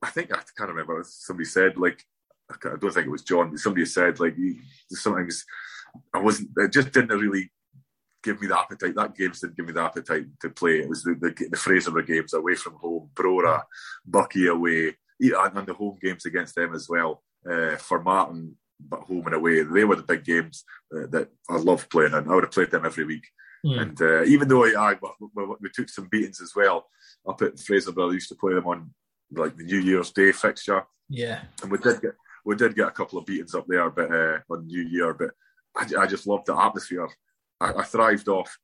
I think I can't remember. Somebody said like I don't think it was John, but somebody said like sometimes I wasn't. It just didn't really give me the appetite. That games didn't give me the appetite to play. It was the, the, the Fraserburgh games away from home, Brora, Buckie away, and the home games against them as well. Uh, Formartine, but home and away, they were the big games uh, that I loved playing, and I would have played them every week. Mm. And uh, even though I, I we, we, took some beatings as well up at Fraserburgh, I used to play them on like the New Year's Day fixture. Yeah, and we did get we did get a couple of beatings up there, but uh, on New Year, but I, I just loved the atmosphere I, I thrived off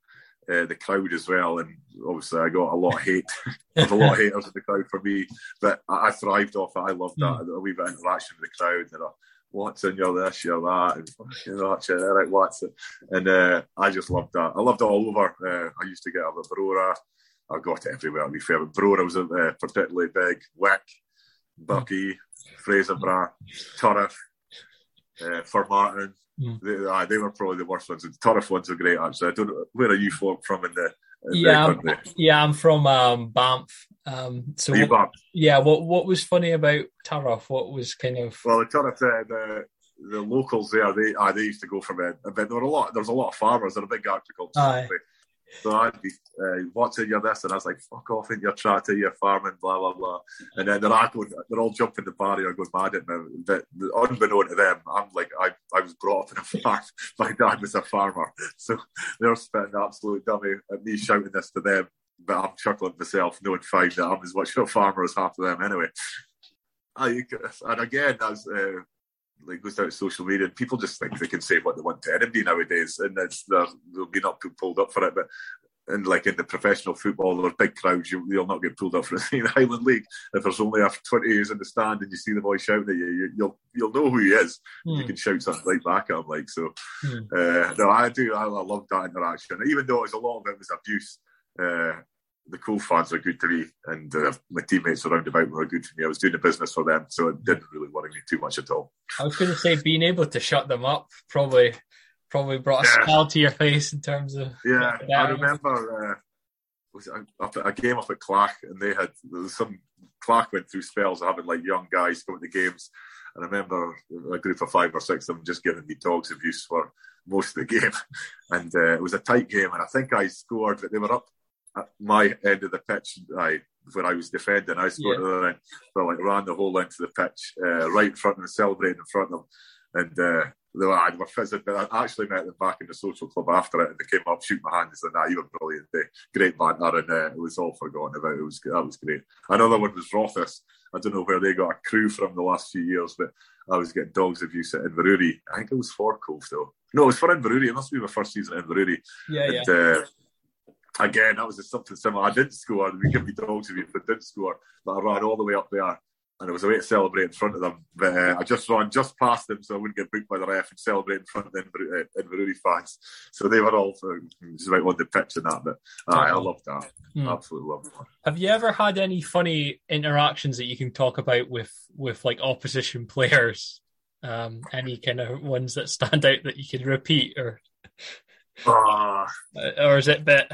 uh, the crowd as well, and obviously I got a lot of hate. There's a lot of haters in the crowd for me, but I, I thrived off it. I loved that mm. a wee bit of interaction with the crowd. And, uh, what's in your this, your that, and you know, that's what's it? And uh, I just loved that. I loved it all over. Uh, I used to get a Brora. I got it everywhere. To be fair, but Brora was uh, particularly big. Wick, Buckie, Fraser Fraserburgh, Turriff, uh, Formartine. Mm. They, uh, they, were probably the worst ones. The Turriff ones are great, actually. I don't know where are you from in the in yeah, I'm, yeah, I'm from um, Banff. Um, so what, Banff? yeah, what what was funny about Turriff? What was kind of well, the Turriff, uh, the the locals there, they uh, they used to go from a, a bit. There were a lot. There was a lot of farmers. They're a big agriculture. So I'd be, uh, what's in your this? And I was like, fuck off in your tractor, you're farming, blah, blah, blah. And then they're all, going, they're all jumping the barrier, going mad at me. But unbeknown to them, I'm like, I, I was brought up in a farm. My dad was a farmer. So they're spitting absolute dummy at me shouting this to them. But I'm chuckling myself, knowing fine that I'm as much a farmer as half of them anyway. I, and again, as uh, like goes down to social media, and people just think they can say what they want to anybody nowadays, and it's they'll be not pulled up for it. But and like in the professional football, there's big crowds. You, will not get pulled up for the Highland League if there's only after 20 years in the stand and you see the boy shouting at you. you will you'll know who he is. Mm. You hmm. can shout something right back at him. Like so, mm. uh, no, I do. I, I love that interaction, even though it's a lot of it was abuse. Uh, the cool fans are good to me, and uh, my teammates around about were good to me. I was doing the business for them, so it didn't really worry me too much at all. I was going to say being able to shut them up probably probably brought a yeah. smile to your face in terms of yeah. I remember uh, was a, a game up at Clach, and they had some Clach went through spells of having like young guys coming to games. And I remember a group of five or six of them just giving me dogs abuse for most of the game. And uh, it was a tight game, and I think I scored. But they were up my end of the pitch. I when I was defending, I scored yeah. the end. So I like ran the whole length of the pitch, uh, right in front of them, celebrating in front of them. And uh, they were, were fizzing, but I actually met them back in the social club after it, and they came up, shoot my hand, and said, "Nah, you were brilliant, day. great banter," and uh, it was all forgotten about. It was that was great. Another one was Rothes. I don't know where they got a crew from the last few years, but I was getting dogs abuse at Inverurie. I think it was for Cove though. No, it was for Inverurie. It must be my first season at Inverurie. Yeah, and, yeah. Uh, again, that was something similar. I didn't score. We give me dogs abuse, but didn't score. But I ran all the way up there and it was a way to celebrate in front of them. But uh, I just ran just past them so I wouldn't get booked by the ref and celebrate in front of them in the Inverurie uh, fans. So they were all just about on the pitch and that. But uh, I loved that. Hmm. Absolutely loved that. Have you ever had any funny interactions that you can talk about with with like opposition players? Um, any kind of ones that stand out that you can repeat, or uh, or is it bit?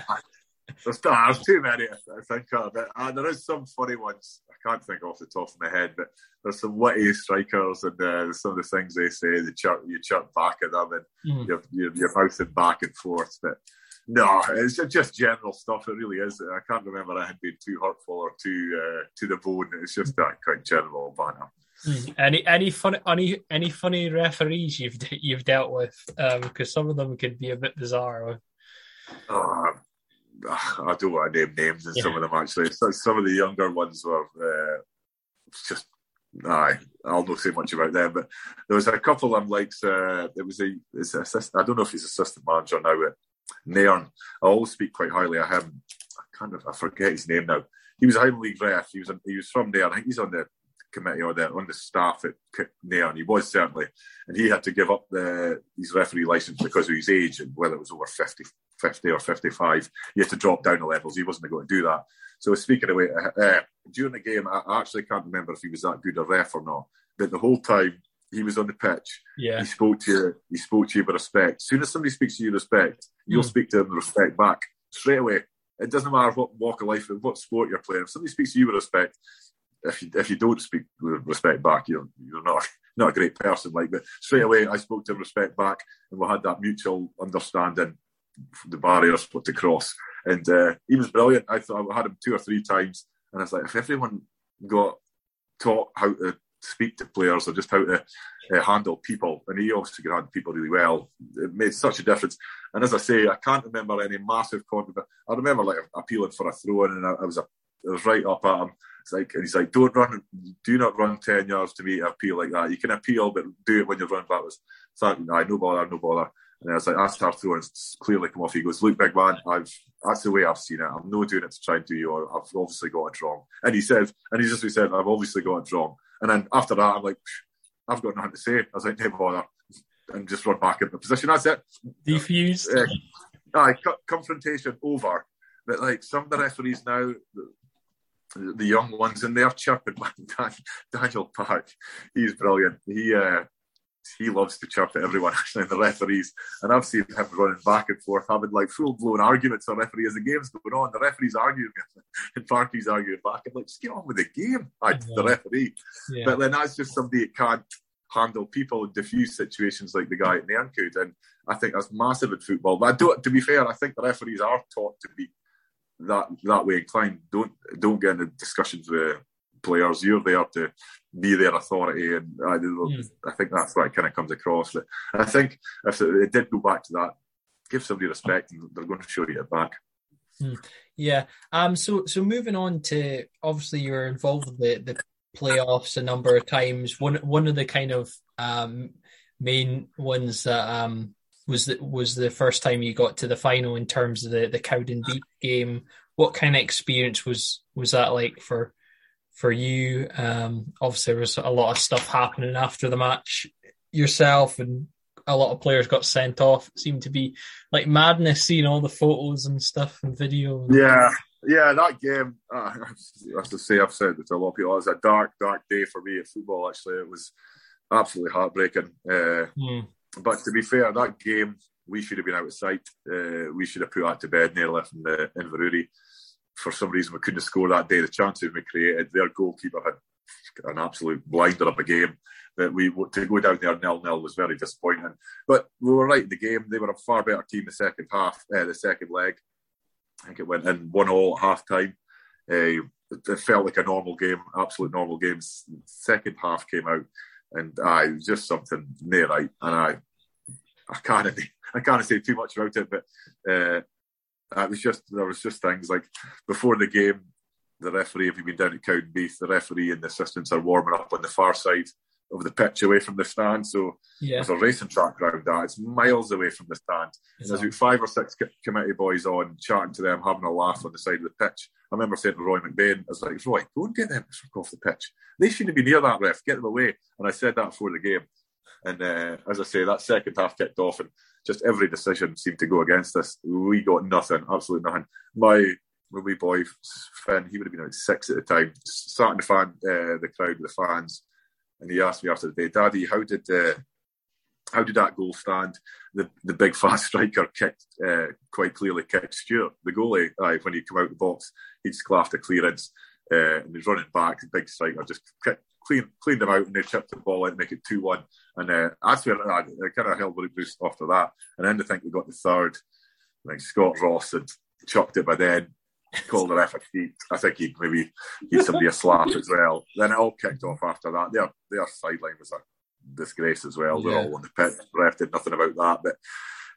There's, there's too many, I think. But, uh, there is some funny ones. I can't think off the top of my head, but there's some witty strikers and uh, some of the things they say, they chirp, you chirp back at them and mm. you're, you're, you're mouthing back and forth. But no, it's just general stuff. It really is. I can't remember I had been too hurtful or too uh, to the bone. It's just that quite general banter. Mm. Any any funny any any funny referees you've you've dealt with? Because um, some of them could be a bit bizarre. Uh, I don't want to name names in yeah. some of them actually. So some of the younger ones were uh, just aye, I'll not say much about them. But there was a couple I'm like uh, there was a, assist, I don't know if he's assistant manager now at Nairn. I always speak quite highly of him. I kind of I forget his name now. He was a Highland League ref. He was he was from there. I think he's on the committee or the, on the staff at Nairn. He was certainly, and he had to give up the his referee license because of his age and whether it was over 50, 50 or 55. He had to drop down the levels. He wasn't going to do that. So speaking away, uh, during the game, I actually can't remember if he was that good a ref or not. But the whole time he was on the pitch, yeah. he spoke to you. He spoke to you with respect. As soon as somebody speaks to you with respect, you'll mm. speak to them with respect back straight away. It doesn't matter what walk of life, what sport you're playing. If somebody speaks to you with respect, if you if you don't speak with respect back, you're you're not not a great person. Like, but straight away, I spoke to him respect back, and we had that mutual understanding. The barriers put to cross, and uh, he was brilliant. I thought I had him two or three times, and I was like, if everyone got taught how to speak to players or just how to uh, handle people, and he obviously could handle people really well. It made such a difference. And as I say, I can't remember any massive confidence. I remember like appealing for a throw in, and I, I was a, I was right up at him it's like, and he's like, don't run, do not run 10 yards to me to appeal like that. You can appeal, but do it when you're running backwards. So, no, no bother, no bother. And I was like, that's start throwing, it's clearly come off. He goes, look, big man, I've, that's the way I've seen it. I'm not doing it to try and do you, I've obviously got it wrong. And he said, and he just said, I've obviously got it wrong. And then after that, I'm like, I've got nothing to say. I was like, never bother. And just run back in the position. That's it. Defused. Uh, aye, confrontation over. But like some of the referees now, the young ones in there chirping. Daniel Park, he's brilliant. He uh, he loves to chirp at everyone, actually, and the referees. And I've seen him running back and forth, having like full blown arguments with the referee as the game's going on. The referee's arguing, and Parky's arguing back. I'm like, just get on with the game, I, the referee. Yeah. But then that's just somebody that can't handle people in diffuse situations like the guy at Nairn could. And I think that's massive in football. But I don't, to be fair, I think the referees are taught to be that that way inclined. Don't don't get into discussions with players. You're there to be their authority, and I, mm. I think that's what kind of comes across. But I think if it did go back to that, give somebody respect, and they're going to show you it back. Mm. Yeah. Um. So so moving on to obviously you're involved with the the playoffs a number of times. One one of the kind of um main ones that um was the, was the first time you got to the final in terms of the the Cowdenbeath game. What kind of experience was was that like for for you? Um, obviously, there was a lot of stuff happening after the match yourself, and a lot of players got sent off. It seemed to be like madness seeing all the photos and stuff and video. Yeah, yeah, that game. Uh, I have to say, I've said it to a lot of people. It was a dark, dark day for me at football. Actually, it was absolutely heartbreaking. Uh, mm. But to be fair, that game we should have been out of sight. Uh, we should have put that to bed nearly from the Inverurie. For some reason, we couldn't score that day. The chances we created, their goalkeeper had an absolute blinder of a game. That we to go down there nil nil was very disappointing. But we were right in the game. They were a far better team the second half, uh, the second leg. I think it went in one all at half time. Uh, it felt like a normal game, absolute normal game. Second half came out and I was just something near right. And I I can't I can't say too much about it, but uh, it was just there was just things like before the game, the referee, if you've been down at Cowdenbeath, the referee and the assistants are warming up on the far side of the pitch away from the stand. So yeah. there's a racing track around that. It's miles away from the stand. And there's about five or six committee boys on chatting to them, having a laugh on the side of the pitch. I remember saying to Roy McBain, I was like, Roy, go and get them off the pitch. They shouldn't be near that ref. Get them away. And I said that before the game. And uh, as I say, that second half kicked off, and just every decision seemed to go against us. We got nothing, absolutely nothing. My my wee boy Finn, he would have been like six at the time, sat in the fan, uh, the crowd with the fans, and he asked me after the day, Daddy, how did uh, how did that goal stand? The the big fast striker kicked uh, quite clearly kicked Stuart, the goalie. Uh, when he come out the box, he'd claffed a clearance uh, and he's running back. The big striker just kicked, clean, cleaned them out and they chipped the ball out, make it two one. And uh, that's where I, I kind of held a boost after that. And then I think we got the third. Like Scott Ross had chucked it by then, called the ref a cheat. I think he'd maybe give somebody a slap as well. Then it all kicked off after that. Their their sideline was a disgrace as well. They're all on the pit. The ref did nothing about that. But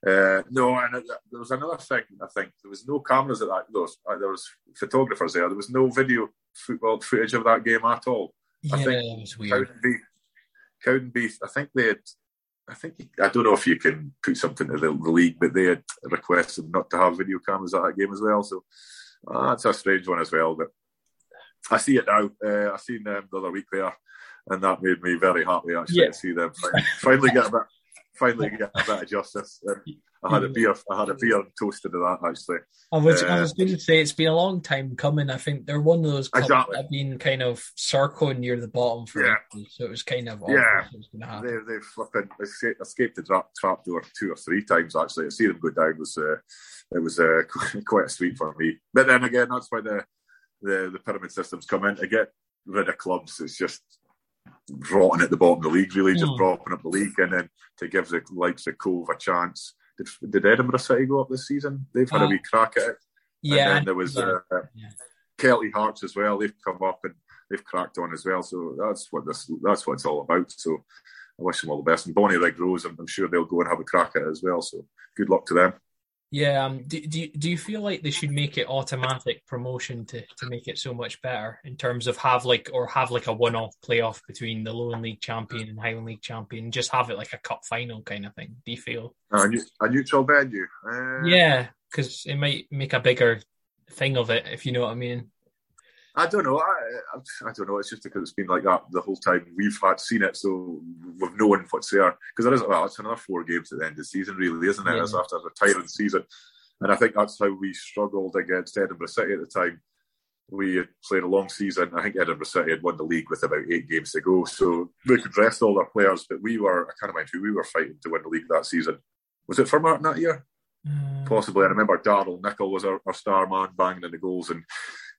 uh, no, and there was another thing. I think there was no cameras at that. There was, uh, there was photographers there. There was no video football footage of that game at all. Yeah, I think it was weird. Cowdenbeath, Cowdenbeath, I think they had. I think I don't know if you can put something to the, the, league, but they had requested not to have video cameras at that game as well. So uh, that's a strange one as well. But I see it now. Uh, I seen them the other week there, and that made me very happy actually yeah. to see them finally get a bit finally get a bit of justice. I had a beer. I had a beer toasted to that actually. I was, uh, I was going to say it's been a long time coming. I think they're one of those clubs exactly. that have been kind of circling near the bottom for yeah. so it was kind of yeah. They they flipping escaped, the trap, trap door two or three times actually. To see them go down was uh, it was uh, quite a sweet for me. But then again, that's why the the, the pyramid systems come in to get rid of clubs. It's just rotting at the bottom of the league, really, just mm. dropping up the league, and then to give the likes of Cove a chance. Did, did Edinburgh City go up this season? They've had uh, a wee crack at it. Yeah. And then there was uh, yeah. Kelty Hearts as well. They've come up and they've cracked on as well. So that's what this that's what it's all about. So I wish them all the best. And Bonnie Bonnyrigg Rose, I'm, I'm sure they'll go and have a crack at it as well. So good luck to them. Yeah, um, do, do, do you feel like they should make it automatic promotion to, to make it so much better in terms of have like or have like a one off playoff between the Lowland League champion and Highland League champion, just have it like a cup final kind of thing? Do you feel a, a neutral venue? Uh... Yeah, because it might make a bigger thing of it if you know what I mean. I don't know. I, I, don't know. It's just because it's been like that the whole time we've had seen it, so we've known what's there. Because there is well, it's another four games at the end of the season, really, isn't it? Yeah. It's after a tiring season, and I think that's how we struggled against Edinburgh City at the time. We had played a long season. I think Edinburgh City had won the league with about eight games to go, so they could rest all their players. But we were, I can't remember who we were fighting to win the league that season. Was it Formartine that year? Mm. Possibly. I remember Darrell Nicol was our, our star man, banging in the goals, and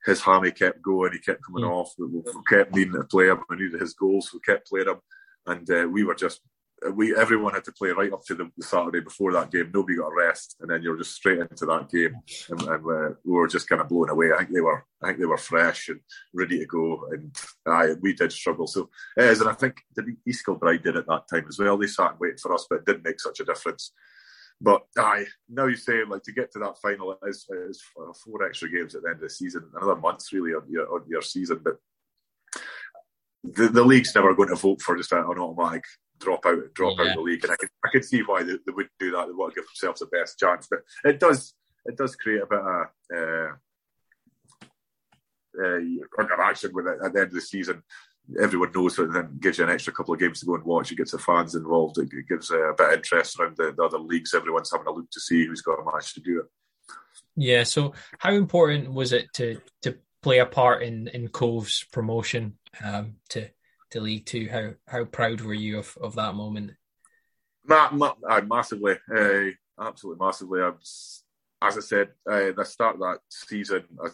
his hammy kept going. He kept coming mm. off. We, we, kept needing to play him. We needed his goals. We kept playing him, and uh, we were just we everyone had to play right up to the, the, Saturday before that game. Nobody got a rest, and then you're just straight into that game, and, and uh, we were just kind of blown away. I think they were, I think they were fresh and ready to go, and uh, we did struggle. So as and I think the East Kilbride did at that time as well. They sat and waited for us, but it didn't make such a difference. But aye, now you say like to get to that final it is, it is four extra games at the end of the season, another month really on your on your season. But the, the league's never going to vote for just an automatic drop out drop yeah. out of the league, and I can I can see why they, they would do that. They want to give themselves the best chance, but it does it does create a bit of uh, uh, action with it at the end of the season everyone knows it and then gives you an extra couple of games to go and watch. It gets the fans involved. It, gives a bit of interest around the, the, other leagues. Everyone's having a look to see who's got a match to do it. Yeah. So, how important was it to to play a part in in Cove's promotion um, to to League Two? How how proud were you of, of that moment? Ma- ma- massively, uh, absolutely massively. I was, as I said, uh, the start of that season, I,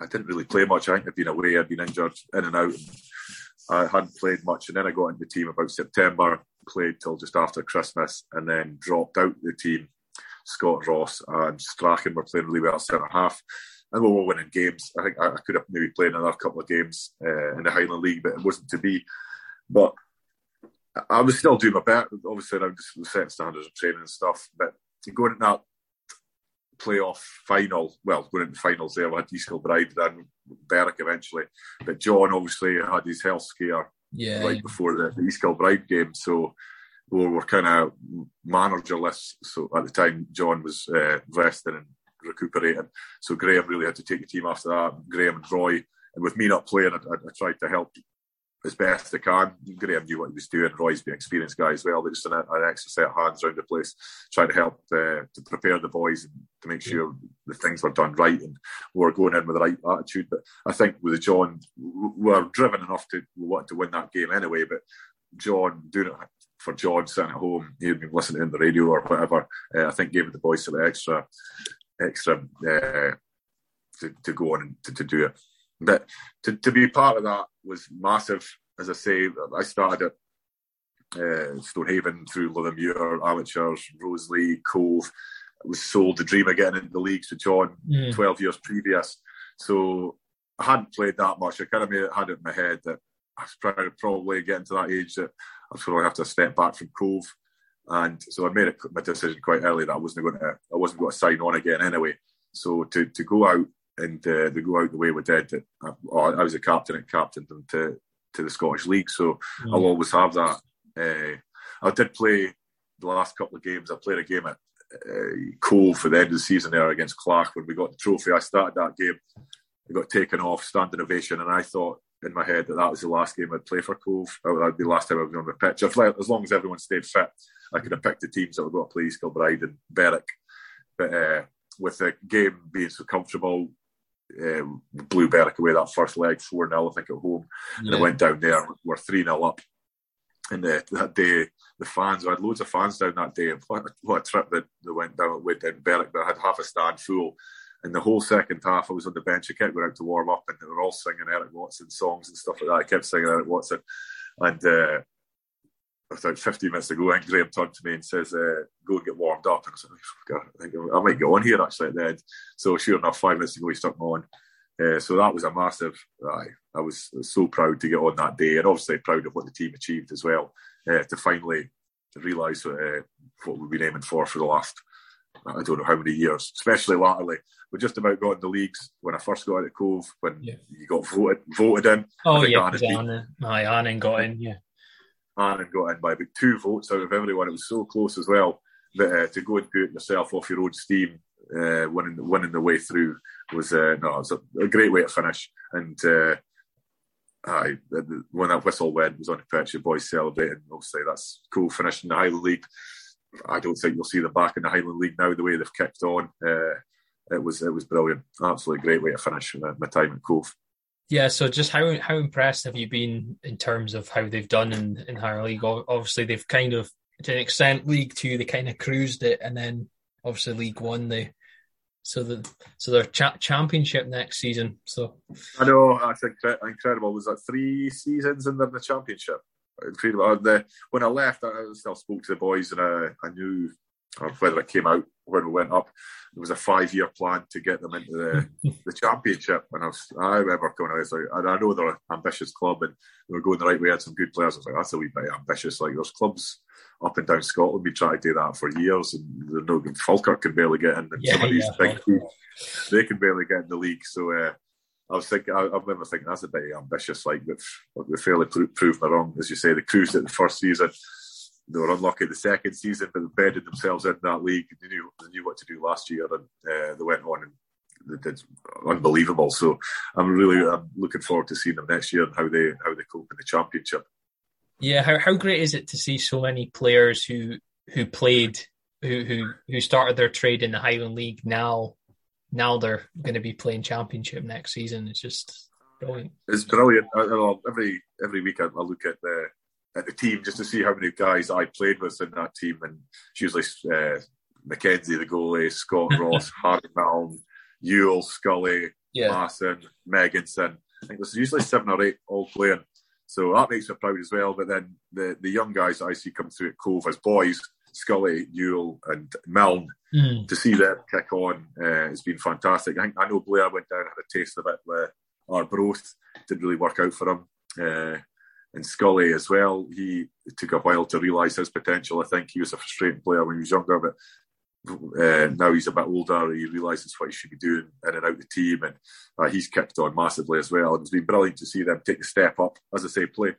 I, didn't really play much. I think I'd been away, I'd been injured in and out. And I hadn't played much, and then I got into the team about September, played till just after Christmas, and then dropped out the team. Scott Ross and Strachan were playing really well at centre half, and we were winning games. I think I, could have maybe played another couple of games uh, in the Highland League, but it wasn't to be. But I was still doing my best, obviously around the set standards of training and stuff, but going in that playoff final, well, going into finals there, we had East Kilbride and Berwick eventually, but John obviously had his health scare yeah, right yeah. before the, the East Kilbride game, so we were kind of managerless. So at the time, John was uh, resting and recuperating, so Graham really had to take the team after that. Graham and Roy, and with me not playing, I, I, I tried to help as best I can. Graham knew what he was doing. Roy's been an experienced guy as well. They're just an, an extra set of hands around the place, trying to help uh, to prepare the boys and to make sure the things were done right and we were going in with the right attitude. But I think with John, we are driven enough to want to win that game anyway. But John doing it for John sitting at home, he'd been listening in the radio or whatever. Uh, I think gave the boys some extra, extra uh, to, to go on and to, to do it. But to, to be part of that was massive. As I say, I started at uh, Stonehaven through Luthermuir, Amateurs, Roselea, Cove. I was sold the dream of getting into the leagues with John Mm. 12 years previous. So I hadn't played that much. I kind of made, had it in my head that I was probably, probably getting to that age that I was going to have to step back from Cove. And so I made it, my decision quite early that I wasn't going to I wasn't going to sign on again anyway. So to, to go out and uh, to go out the way we did, I, I was a captain and captained them to to the Scottish League. So Mm. I'll always have that. Uh, I did play the last couple of games. I played a game at uh, Cove for the end of the season there against Clach when we got the trophy. I started that game. I got taken off, standing ovation, and I thought in my head that that was the last game I'd play for Cove. That would be the last time I'd be on the pitch. If, as long as everyone stayed fit, I could have picked the teams that were going to play East Kilbride and Berwick. But uh, with the game being so comfortable, uh, blew Berwick away that first leg 4 0, I think, at home. And I Yeah. went down there, we're 3 0 up. And uh, that day, the fans, I had loads of fans down that day. What, what a trip that they went down, went down Berwick, but I had half a stand full. And the whole second half, I was on the bench. I kept going out to warm up, and they were all singing Eric Watson songs and stuff like that. I kept singing Eric Watson. And uh, about 15 minutes ago, think Graham turned to me and says, uh, Go and get warmed up. And I said, God, I think I might go on here actually at the end. So, sure enough, five minutes ago, he stuck me on. Uh, so that was a massive. I, I was so proud to get on that day, and obviously proud of what the team achieved as well. Uh, to finally realise uh, what we've been aiming for for the last, I don't know how many years, especially latterly. We just about got in the leagues when I first got out of Cove, when Yeah. you got voted voted in. Oh yeah, beat- Anna, Anna got in. Yeah, and got in by about two votes out of everyone. It was so close as well that uh, to go and do it yourself off your own steam, uh, winning winning the way through was uh, no, it was a, a great way to finish. And uh, the- when that whistle went, was on the pitch, the boys celebrating. Obviously, that's cool. Finishing the Highland League. I don't think you'll see them back in the Highland League now. The way they've kicked on, uh, it was it was brilliant. Absolutely great way to finish my, my time at Cove. Yeah. So just how how impressed have you been in terms of how they've done in in higher league? Obviously, they've kind of to an extent League Two they kind of cruised it, and then obviously League One they so the so their cha- championship next season. So I know. That's incre- incredible. Was that three seasons in the, the championship? Incredible. Uh, The, when I left, I still spoke to the boys, and I, I knew uh, whether it came out when we went up. There was a five-year plan to get them into the, the championship, and I, was, I remember going. I was like, and I know they're an ambitious club, and they were going the right way. Had some good players. I was like, that's a wee bit ambitious. Like there's clubs up and down Scotland we trying to do that for years, and they're no good. Falkirk can barely get in, and Yeah, some of these yeah, big teams they can barely get in the league. So uh, I was thinking, I, I remember thinking that's a bit ambitious. Like that, they fairly pro- proved me wrong, as you say. They cruised it the first season. They were unlucky the second season, but they bedded themselves in that league. They knew they knew what to do last year, and uh, they went on and they did unbelievable. So I'm really I'm looking forward to seeing them next year and how they how they cope in the championship. yeah, how how great is it to see so many players who who played who who who started their trade in the Highland League now now they're going to be playing championship next season. It's just brilliant. It's brilliant. I, I, every every week I, I look at the at the team just to see how many guys I played with in that team, and it's usually uh, Mackenzie, the goalie, Scott Ross, Harry Milne, Yule, Scully, Yeah, Masson, Megginson. I think there's usually seven or eight all playing. So that makes me proud as well. But then the, the young guys I see come through at Cove as boys, Scully, Yule, and Milne, Mm. to see them kick on uh, has been fantastic. I think I know Blair went down and had a taste of it with Arbroath. Didn't really work out for him. Uh, and Scully as well. He took a while to realise his potential. I think he was a frustrating player when he was younger, but uh, now he's a bit older. He realises what he should be doing in and out the team, and uh, he's kicked on massively as well. It's been brilliant to see them take a step up. As I say, play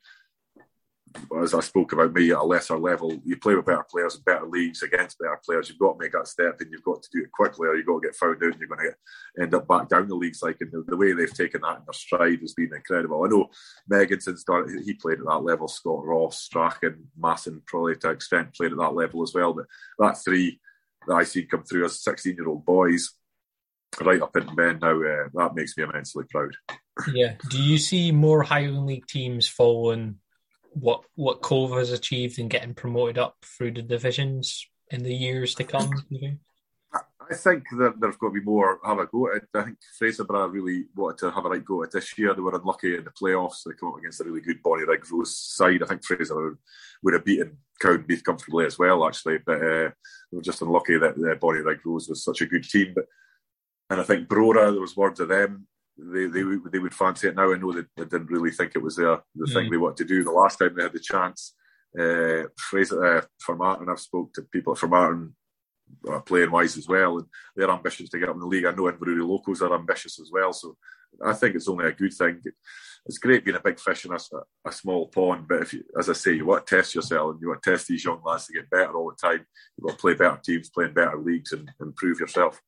as I spoke about me at a lesser level, you play with better players in better leagues against better players. You've got to make that step, and you've got to do it quickly, or you've got to get found out, and you're going to get, end up back down the leagues. Like and the, the, way they've taken that in their stride has been incredible. I know Megginson started; he played at that level. Scott Ross, Strachan, Masson, probably to an extent played at that level as well. But that three that I seen come through as 16 year old boys right up into men now, uh, that makes me immensely proud. Yeah. Do you see more Highland League teams following what what Cove has achieved in getting promoted up through the divisions in the years to come? I think that there's got to be more have a go at it. I think Fraserburgh really wanted to have a right go at this year. They were unlucky in the playoffs. They come up against a really good Bonnyrigg Rose side. I think Fraser would have beaten Cowdenbeath comfortably as well, actually. But uh, they were just unlucky that uh, Bonnyrigg Rose was such a good team. But and I think Brora, there was words of them. They, they they would fancy it now. I know they, they didn't really think it was their, the mm. thing they wanted to do the last time they had the chance. Uh, Fraser uh, Formartine, I've spoke to people at Formartine uh, playing wise as well, and they're ambitious to get up in the league. I know Inverurie Locos are ambitious as well, so I think it's only a good thing. It's great being a big fish in a, a small pond, but if you, as I say, you want to test yourself and you want to test these young lads to get better all the time. You've got to play better teams, play in better leagues, and improve yourself.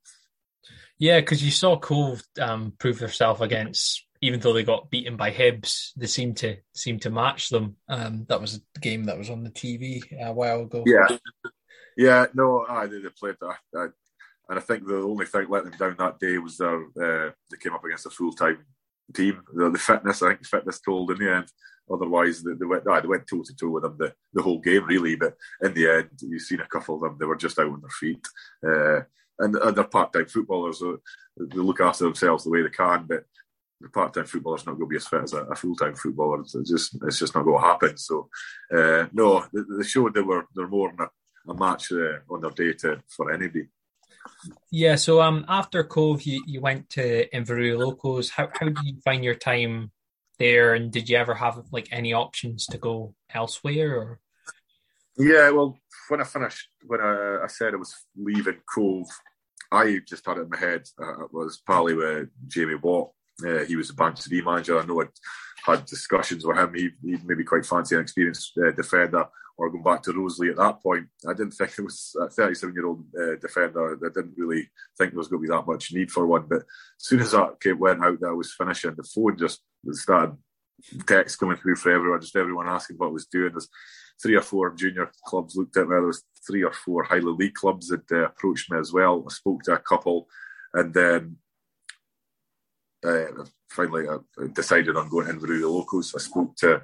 Yeah, because you saw Cove um, prove herself against, even though they got beaten by Hibs, they seemed to seem to match them. Um, that was a game that was on the TV a while ago. Yeah, yeah, no, I they played that, and I think the only thing let them down that day was their uh, they came up against a full time team. The, the, fitness, I think, fitness told in the end. Otherwise, they, they went they went toe to toe with them the, the whole game really. But in the end, you've seen a couple of them; they were just out on their feet. Uh, and, they're part time footballers. So they look after themselves the way they can, but the part-time footballer's not going to be as fit as a, a full-time footballer. It's just it's just not going to happen. So uh, no, they, they, showed they were they're more than a, a match uh, on their day to, for anybody. Yeah, so um, after Cove, you, you went to Inverurie Locos. How how did you find your time there, and did you ever have like any options to go elsewhere? Or yeah, well, when I finished, when I, I said I was leaving Cove, I just had it in my head. Uh, it was partly with Jamie Watt. Uh, he was the Banks o' Dee manager. I know I'd had discussions with him. He, would maybe quite fancy an experienced uh, defender or going back to Roselea at that point. I didn't think it was a 37 year old uh, defender. I didn't really think there was going to be that much need for one. But as soon as that came, went out that I was finishing, the phone just started text coming through for everyone, just everyone asking what I was doing. There's three or four junior clubs looked at me. There was three or four Highland League clubs that uh, approached me as well. I spoke to a couple, and then uh, finally I decided on going in to Inverurie Locos. I spoke to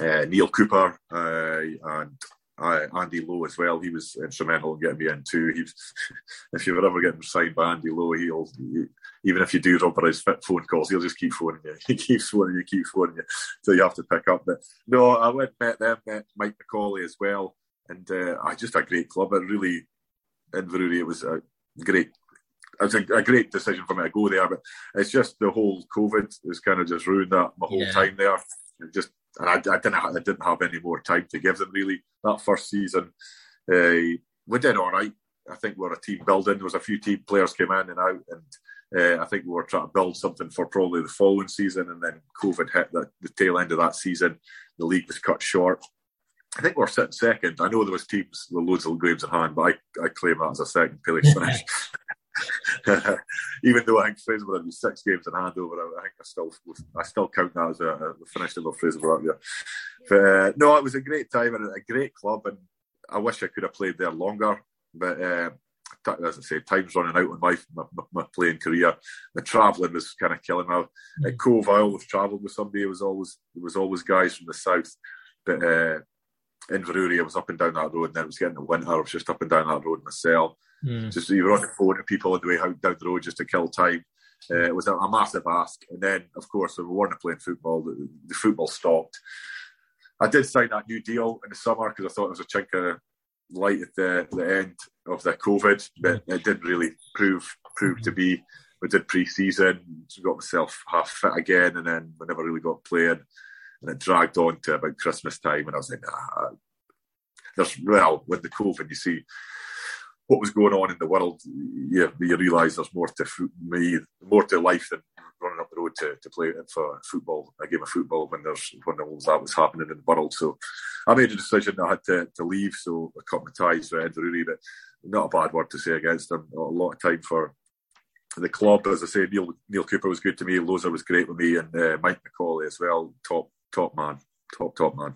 uh, Neil Cooper uh, and uh, Andy Lowe as well. He was instrumental in getting me in too. If you were ever getting signed by Andy Lowe, he'll he, even if you do rubberise phone calls, he'll just keep phoning you. He keeps phoning you, keeps phoning you, so you have to pick up. But no, I went met them, met Mike McCauley as well, and uh, I just a great club. It really Inverurie. It was a great it was a, a, great decision for me to go there, but it's just the whole COVID has kind of just ruined that my whole yeah. time there. It just and I, I, didn't I didn't have any more time to give them really that first season. Uh, we did all right. I think we are a team building. There was a few team players came in and out, and uh, I think we were trying to build something for probably the following season. And then COVID hit the, the tail end of that season. The league was cut short. I think we we're sitting second. I know there was teams with loads of games in hand, but I, I claim that as a second place finish. Even though I think Fraser had six games in hand over, I think I still I still count that as a, a finish over Fraser Yeah. But uh, no, it was a great time and a great club, and I wish I could have played there longer. But uh, as I say, time's running out on my my, my playing career. The travelling was kind of killing me. Mm. At Cove, I always travelled with somebody. It was always there was always guys from the south, but. Uh, Inverurie, I was up and down that road, and then it was getting the winter. I was just up and down that road myself. Mm. Just you were on the phone to people on the way out down the road just to kill time. Uh, it was a, a, massive ask. And then, of course, when we weren't playing football, the, the, football stopped. I did sign that new deal in the summer because I thought it was a chink of light at the, the end of the COVID, but it didn't really prove prove to be. We did pre-season, got myself half fit again, and then we never really got playing. And it dragged on to about Christmas time, and I was like, nah, there's well with the COVID, you see what was going on in the world, you, you realise there's more to me, more to life than running up the road to, to play for football, a game of football when there's when all that was happening in the world. So I made a decision I had to, to leave, so I cut my ties with Inverurie, but not a bad word to say against them. A lot of time for the club, as I say, Neil Neil Cooper was good to me, Loza was great with me, and uh, Mike McAuley as well, top top man, top top man.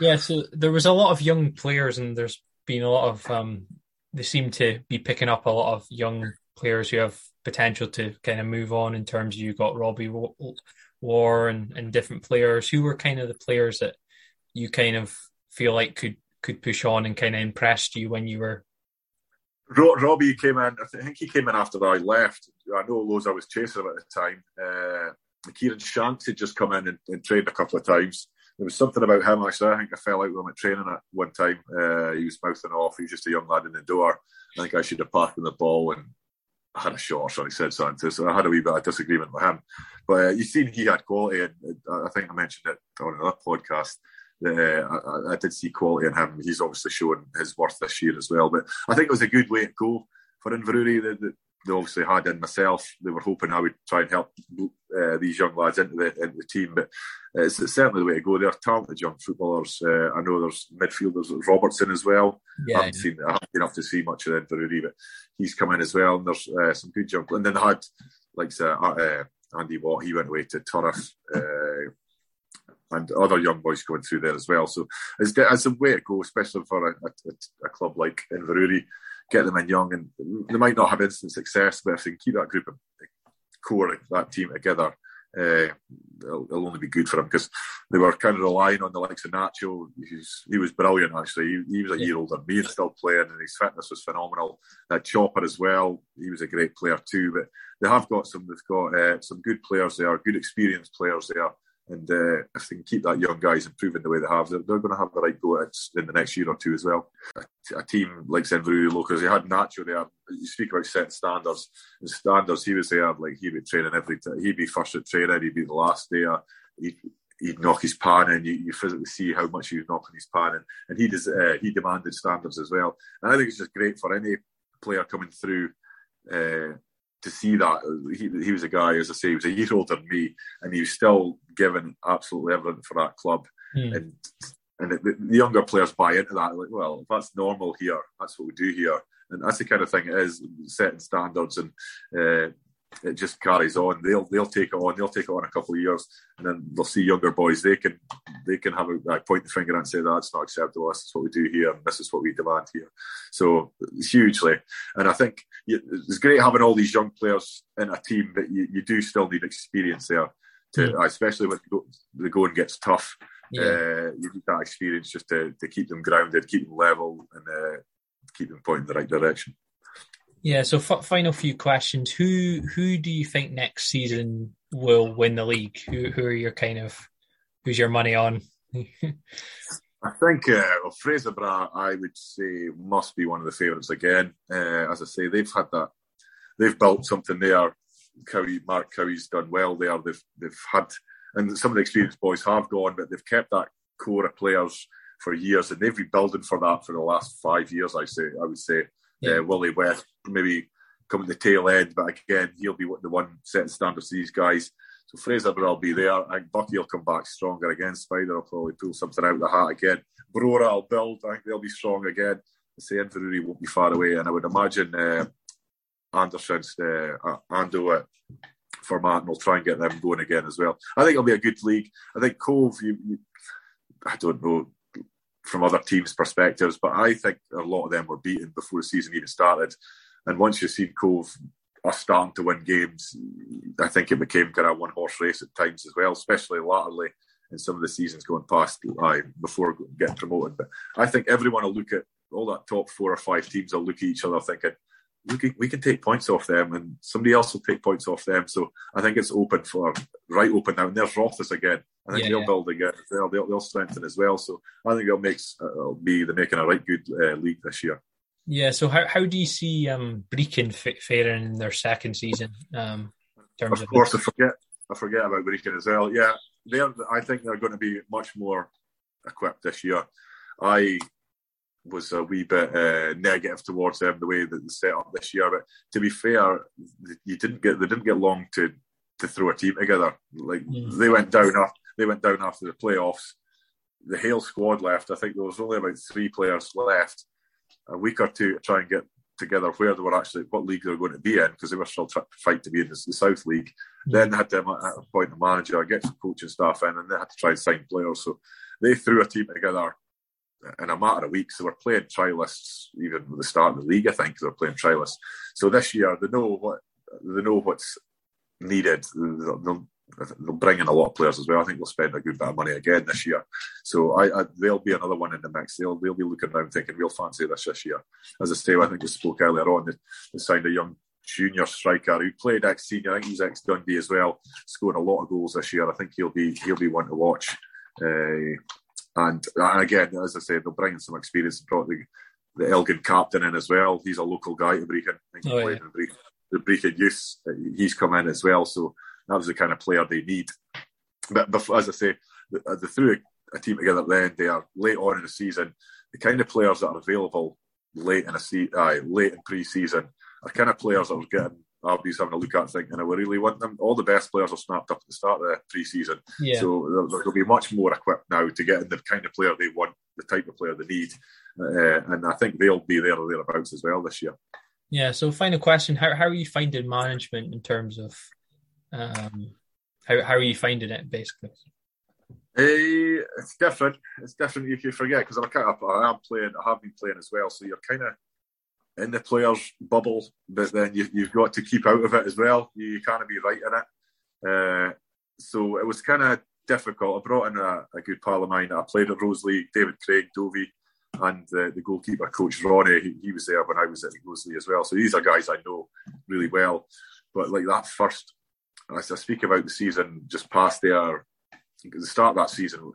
Yeah, so there was a lot of young players, and there's been a lot of um, they seem to be picking up a lot of young players who have potential to kind of move on. In terms of you got Robbie War and, and different players who were kind of the players that you kind of feel like could could push on and kind of impressed you when you were. Robbie came in. I think he came in after I left. I know Loza was chasing him at the time. Uh, Kieran Shanks had just come in and, and trained a couple of times there was something about him actually. I think I fell out with him at training at one time. Uh, he was mouthing off. He was just a young lad in the door. I think I should have passed him the ball and I had a shot or. He said something. to So I had a wee bit of disagreement with him. But uh, you've seen he had quality, and I think I mentioned it on another podcast. Uh, I, I, did see quality in him. He's obviously shown his worth this year as well. But I think it was a good way to go for Inverurie. The, the, they obviously had in myself. They were hoping I would try and help uh, these young lads into the into the team, but it's, it's, certainly the way to go. They're talented young footballers. Uh, I know there's midfielders Robertson as well. Yeah, I haven't seen I haven't been to see much of them Inverurie, but he's come in as well. And there's uh, some good young. And then they had like uh, uh, Andy Watt. He went away to Turriff. Uh, and other young boys going through there as well. So it's, it's a way to go, especially for a, a, a club like Inverurie get them in young, and they might not have instant success, but if they can keep that group of core, that team together, uh, it'll, it'll, only be good for them because they were kind of relying on the likes of Nacho. He was brilliant actually. He, he was a year older than me and still playing, and his fitness was phenomenal. Uh, Chopper as well. He was a great player too. But they have got some. They've got uh, some good players there, good experienced players there. And uh, if they can keep that young guys improving the way they have, they're, they're going to have the right go in the next year or two as well. A, a team like Inverurie Locos, they had Nacho there. You speak about setting standards. The standards, he was there, like he'd be training every. He'd be first at training, he'd be the last there. He'd, he'd knock his pan in. You, you physically see how much he was knocking his pan in. And he, does, uh, he demanded standards as well. And I think it's just great for any player coming through. Uh, to see that he, he was a guy, as I say, he was a year older than me, and he was still given absolutely everything for that club. Mm. And and the, the, younger players buy into that. Like, well, that's normal here. That's what we do here, and that's the kind of thing it is setting standards and uh, it just carries on. They'll they'll take it on. They'll take it on a couple of years, and then they'll see younger boys. They can they can have a like, point the finger and say that's not acceptable. This is what we do here, and this is what we demand here. So hugely, and I think it's great having all these young players in a team, but you, you do still need experience there. To, mm. especially when the going gets tough, yeah. uh, you need that experience just to, to keep them grounded, keep them level, and uh, keep them pointing in the right direction. Yeah. So f- final few questions. Who who do you think next season will win the league? Who who are your kind of who's your money on? I think uh, well, Fraserburgh, I would say, must be one of the favourites again. Uh, as I say, they've had that, they've built something there. Cowie, Mark Cowie's done well there. They've they've had, and some of the experienced boys have gone, but they've kept that core of players for years, and they've been building for that for the last five years. I say, I would say, yeah. uh, Willie West maybe coming the tail end, but again, he'll be the one setting standards to these guys. So Fraser will be there. I think Buckie will come back stronger again. Spider will probably pull something out of the hat again. Brora will build. I think they'll be strong again. The say Inverurie won't be far away, and I would imagine uh, Anderson's uh, Ando uh, Formartine will try and get them going again as well. I think it'll be a good league. I think Cove, you, you, I don't know from other teams' perspectives, but I think a lot of them were beaten before the season even started. And once you see Cove are starting to win games, I think it became kind of one horse race at times as well, especially latterly in some of the seasons going past uh, before getting promoted. But I think everyone will look at all that top four or five teams will look at each other thinking, we can, we can take points off them and somebody else will take points off them. So I think it's open for right open now. And there's Rothes again. I think yeah, they'll yeah. build again as well. They'll, they'll strengthen as well. So I think it'll make uh, it'll be the making a right good uh, league this year. Yeah. So how, how do you see um, Brechin faring in their second season? Um, in terms of, of course, I forget I forget about Brechin as well. Yeah, they're. I think they're going to be much more equipped this year. I was a wee bit uh, negative towards them the way that they set up this year. But to be fair, you didn't get they didn't get long to to throw a team together. Like mm. they went down after they went down after the playoffs. The Hale squad left. I think there was only about three players left. A week or two to try and get together where they were actually what league they were going to be in because they were still trying to fight to be in the, the South League. Mm. Then they had to appoint a manager, get some coaching staff in, and they had to try and sign players. So they threw a team together in a matter of weeks. They were playing trialists even at the start of the league. I think they were playing trialists. So this year they know what they know what's needed. They'll, they'll bring in a lot of players as well. I think they'll spend a good bit of money again this year. So I, I there'll be another one in the mix. They'll they'll be looking around thinking we'll fancy this this year. As I say, I think we spoke earlier on. They, they signed a young junior striker who played ex senior. I think he's ex Dundee as well. Scored a lot of goals this year. I think he'll be he'll be one to watch. Uh, and, and again, as I said, they'll bring in some experience and brought the, the Elgin captain in as well. He's a local guy to Brechin. I think oh, yeah. in the Brechin youth. He's come in as well. So that was the kind of player they need. But, but as I say, they, they threw a, a, team together then. They are late on in the season. The kind of players that are available late in a se- uh, late in pre-season are kind of players that are getting RB's having a look at thinking, and I we really want them. All the best players are snapped up at the start of the pre-season. Yeah. So they'll, be much more equipped now to get in the kind of player they want, the type of player they need. Uh, and I think they'll be there or thereabouts as well this year. Yeah. So final question, how, how are you finding management in terms of um, how, how are you finding it basically? Uh, it's different. It's different. If you can forget because I'm kind of I am playing. I have been playing as well. So you're kind of in the players' bubble, but then you, have got to keep out of it as well. You, you can't be right in it. Uh, so it was kind of difficult. I brought in a, a, good pal of mine. I played at Roselea, David Craig, Dovey, and uh, the goalkeeper coach Ronnie. He, he, was there when I was at Roselea as well. So these are guys I know really well. But like that first, as I speak about the season just past there, the start of that season,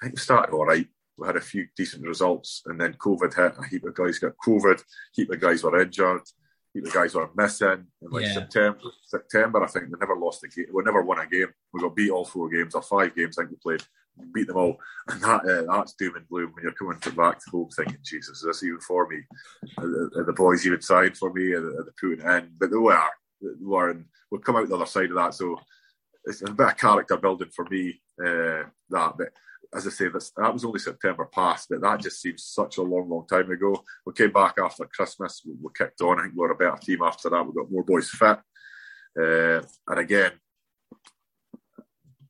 I think it started all right we had a few decent results, and then COVID hit. A heap of guys got COVID. A heap of guys were injured. A heap of guys were missing. In like yeah. September, September, I think we never lost a game. We never won a game. We got beat all four games or five games. I think we played, beat them all, and that uh, that's doom and gloom when you're coming to back to home thinking, Jesus, is this even for me? Are, the boys even signed for me? Are, they putting in? But they were. They were, and we'll come out the other side of that. So it's a bit of character building for me. Uh, that, but as I say, that's, that was only September past, but that just seems such a long, long time ago. We came back after Christmas. We, we kicked on. I think we were a better team after that. We got more boys fit. Uh, and again,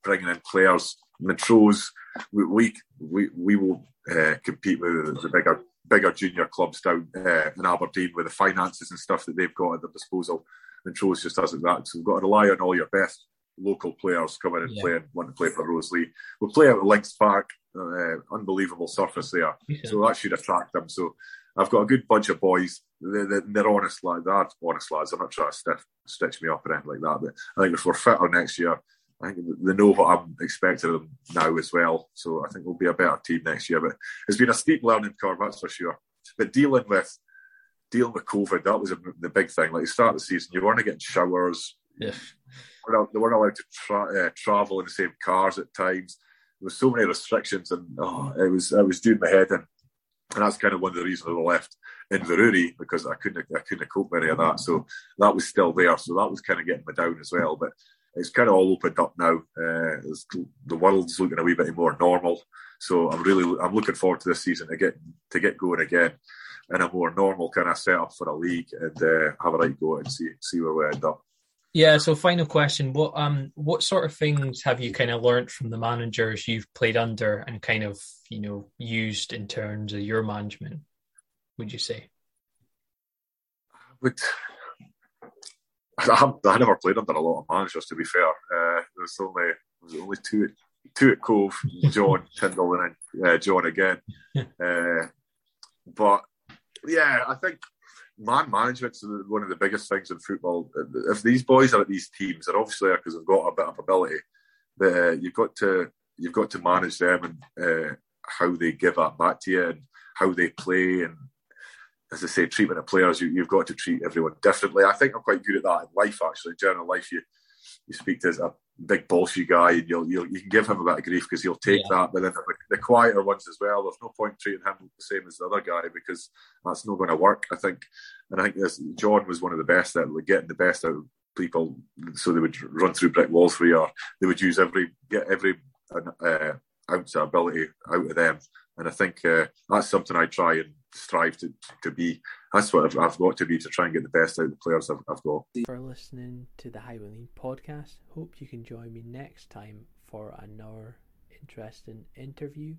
bringing in players. Montrose, we, we, we, we will uh, compete with the bigger bigger junior clubs down uh, in Aberdeen with the finances and stuff that they've got at their disposal. Montrose just doesn't that. So we've got to rely on all your best local players coming and yeah. playing, want to play for Roselea. We play out at Links Park, uh, unbelievable surface there, yeah. so that should attract them. So I've got a good bunch of boys. They're, they're honest lads. They're honest lads. I'm not trying to stiff, stitch me up or anything like that. But I think if we're fitter next year, I think they know what I'm expecting of them now as well. So I think we'll be a better team next year. But it's been a steep learning curve, that's for sure. But dealing with dealing with COVID, that was a, the big thing. Like, the start of the season, you weren't getting showers. Yeah they weren't allowed to tra- uh, travel in the same cars at times. There was so many restrictions, and oh, it was it was doing my head in. And that's kind of one of the reasons I left Inverurie because I couldn't I couldn't cope with any of that. So that was still there. So that was kind of getting me down as well. But it's kind of all opened up now. Uh, the world's looking a wee bit more normal. So I'm really I'm looking forward to this season to get to get going again in a more normal kind of setup for a league and uh, have a right go and see see where we end up. Yeah. So, final question: what um what sort of things have you kind of learned from the managers you've played under and kind of you know used in terms of your management? Would you say? Would I, have, I never played under a lot of managers. To be fair, uh, there's only there was only two two at Cove, John Tyndall, and then uh, John again. uh, but yeah, I think man management's one of the biggest things in football. If these boys are at these teams, they're obviously there because they've got a bit of ability. But uh, you've got to you've got to manage them and uh, how they give that back to you and how they play and as I say, treatment of players. You, have got to treat everyone differently. I think I'm quite good at that in life. Actually, in general life, you you speak to a big bossy guy, and you'll, you'll you can give him a bit of grief because he'll take yeah. that. But then the, the, quieter ones as well, there's no point treating him the same as the other guy because that's not going to work. I think, and I think this John was one of the best at getting the best out of people. So they would run through brick walls for you, or they would use every get every uh, ounce of ability out of them. And I think uh, that's something I try and strive to, to be. That's what I've, I've, got to be to try and get the best out of the players I've, I've got. For listening to the Highway podcast, hope you can join me next time for another interesting interview.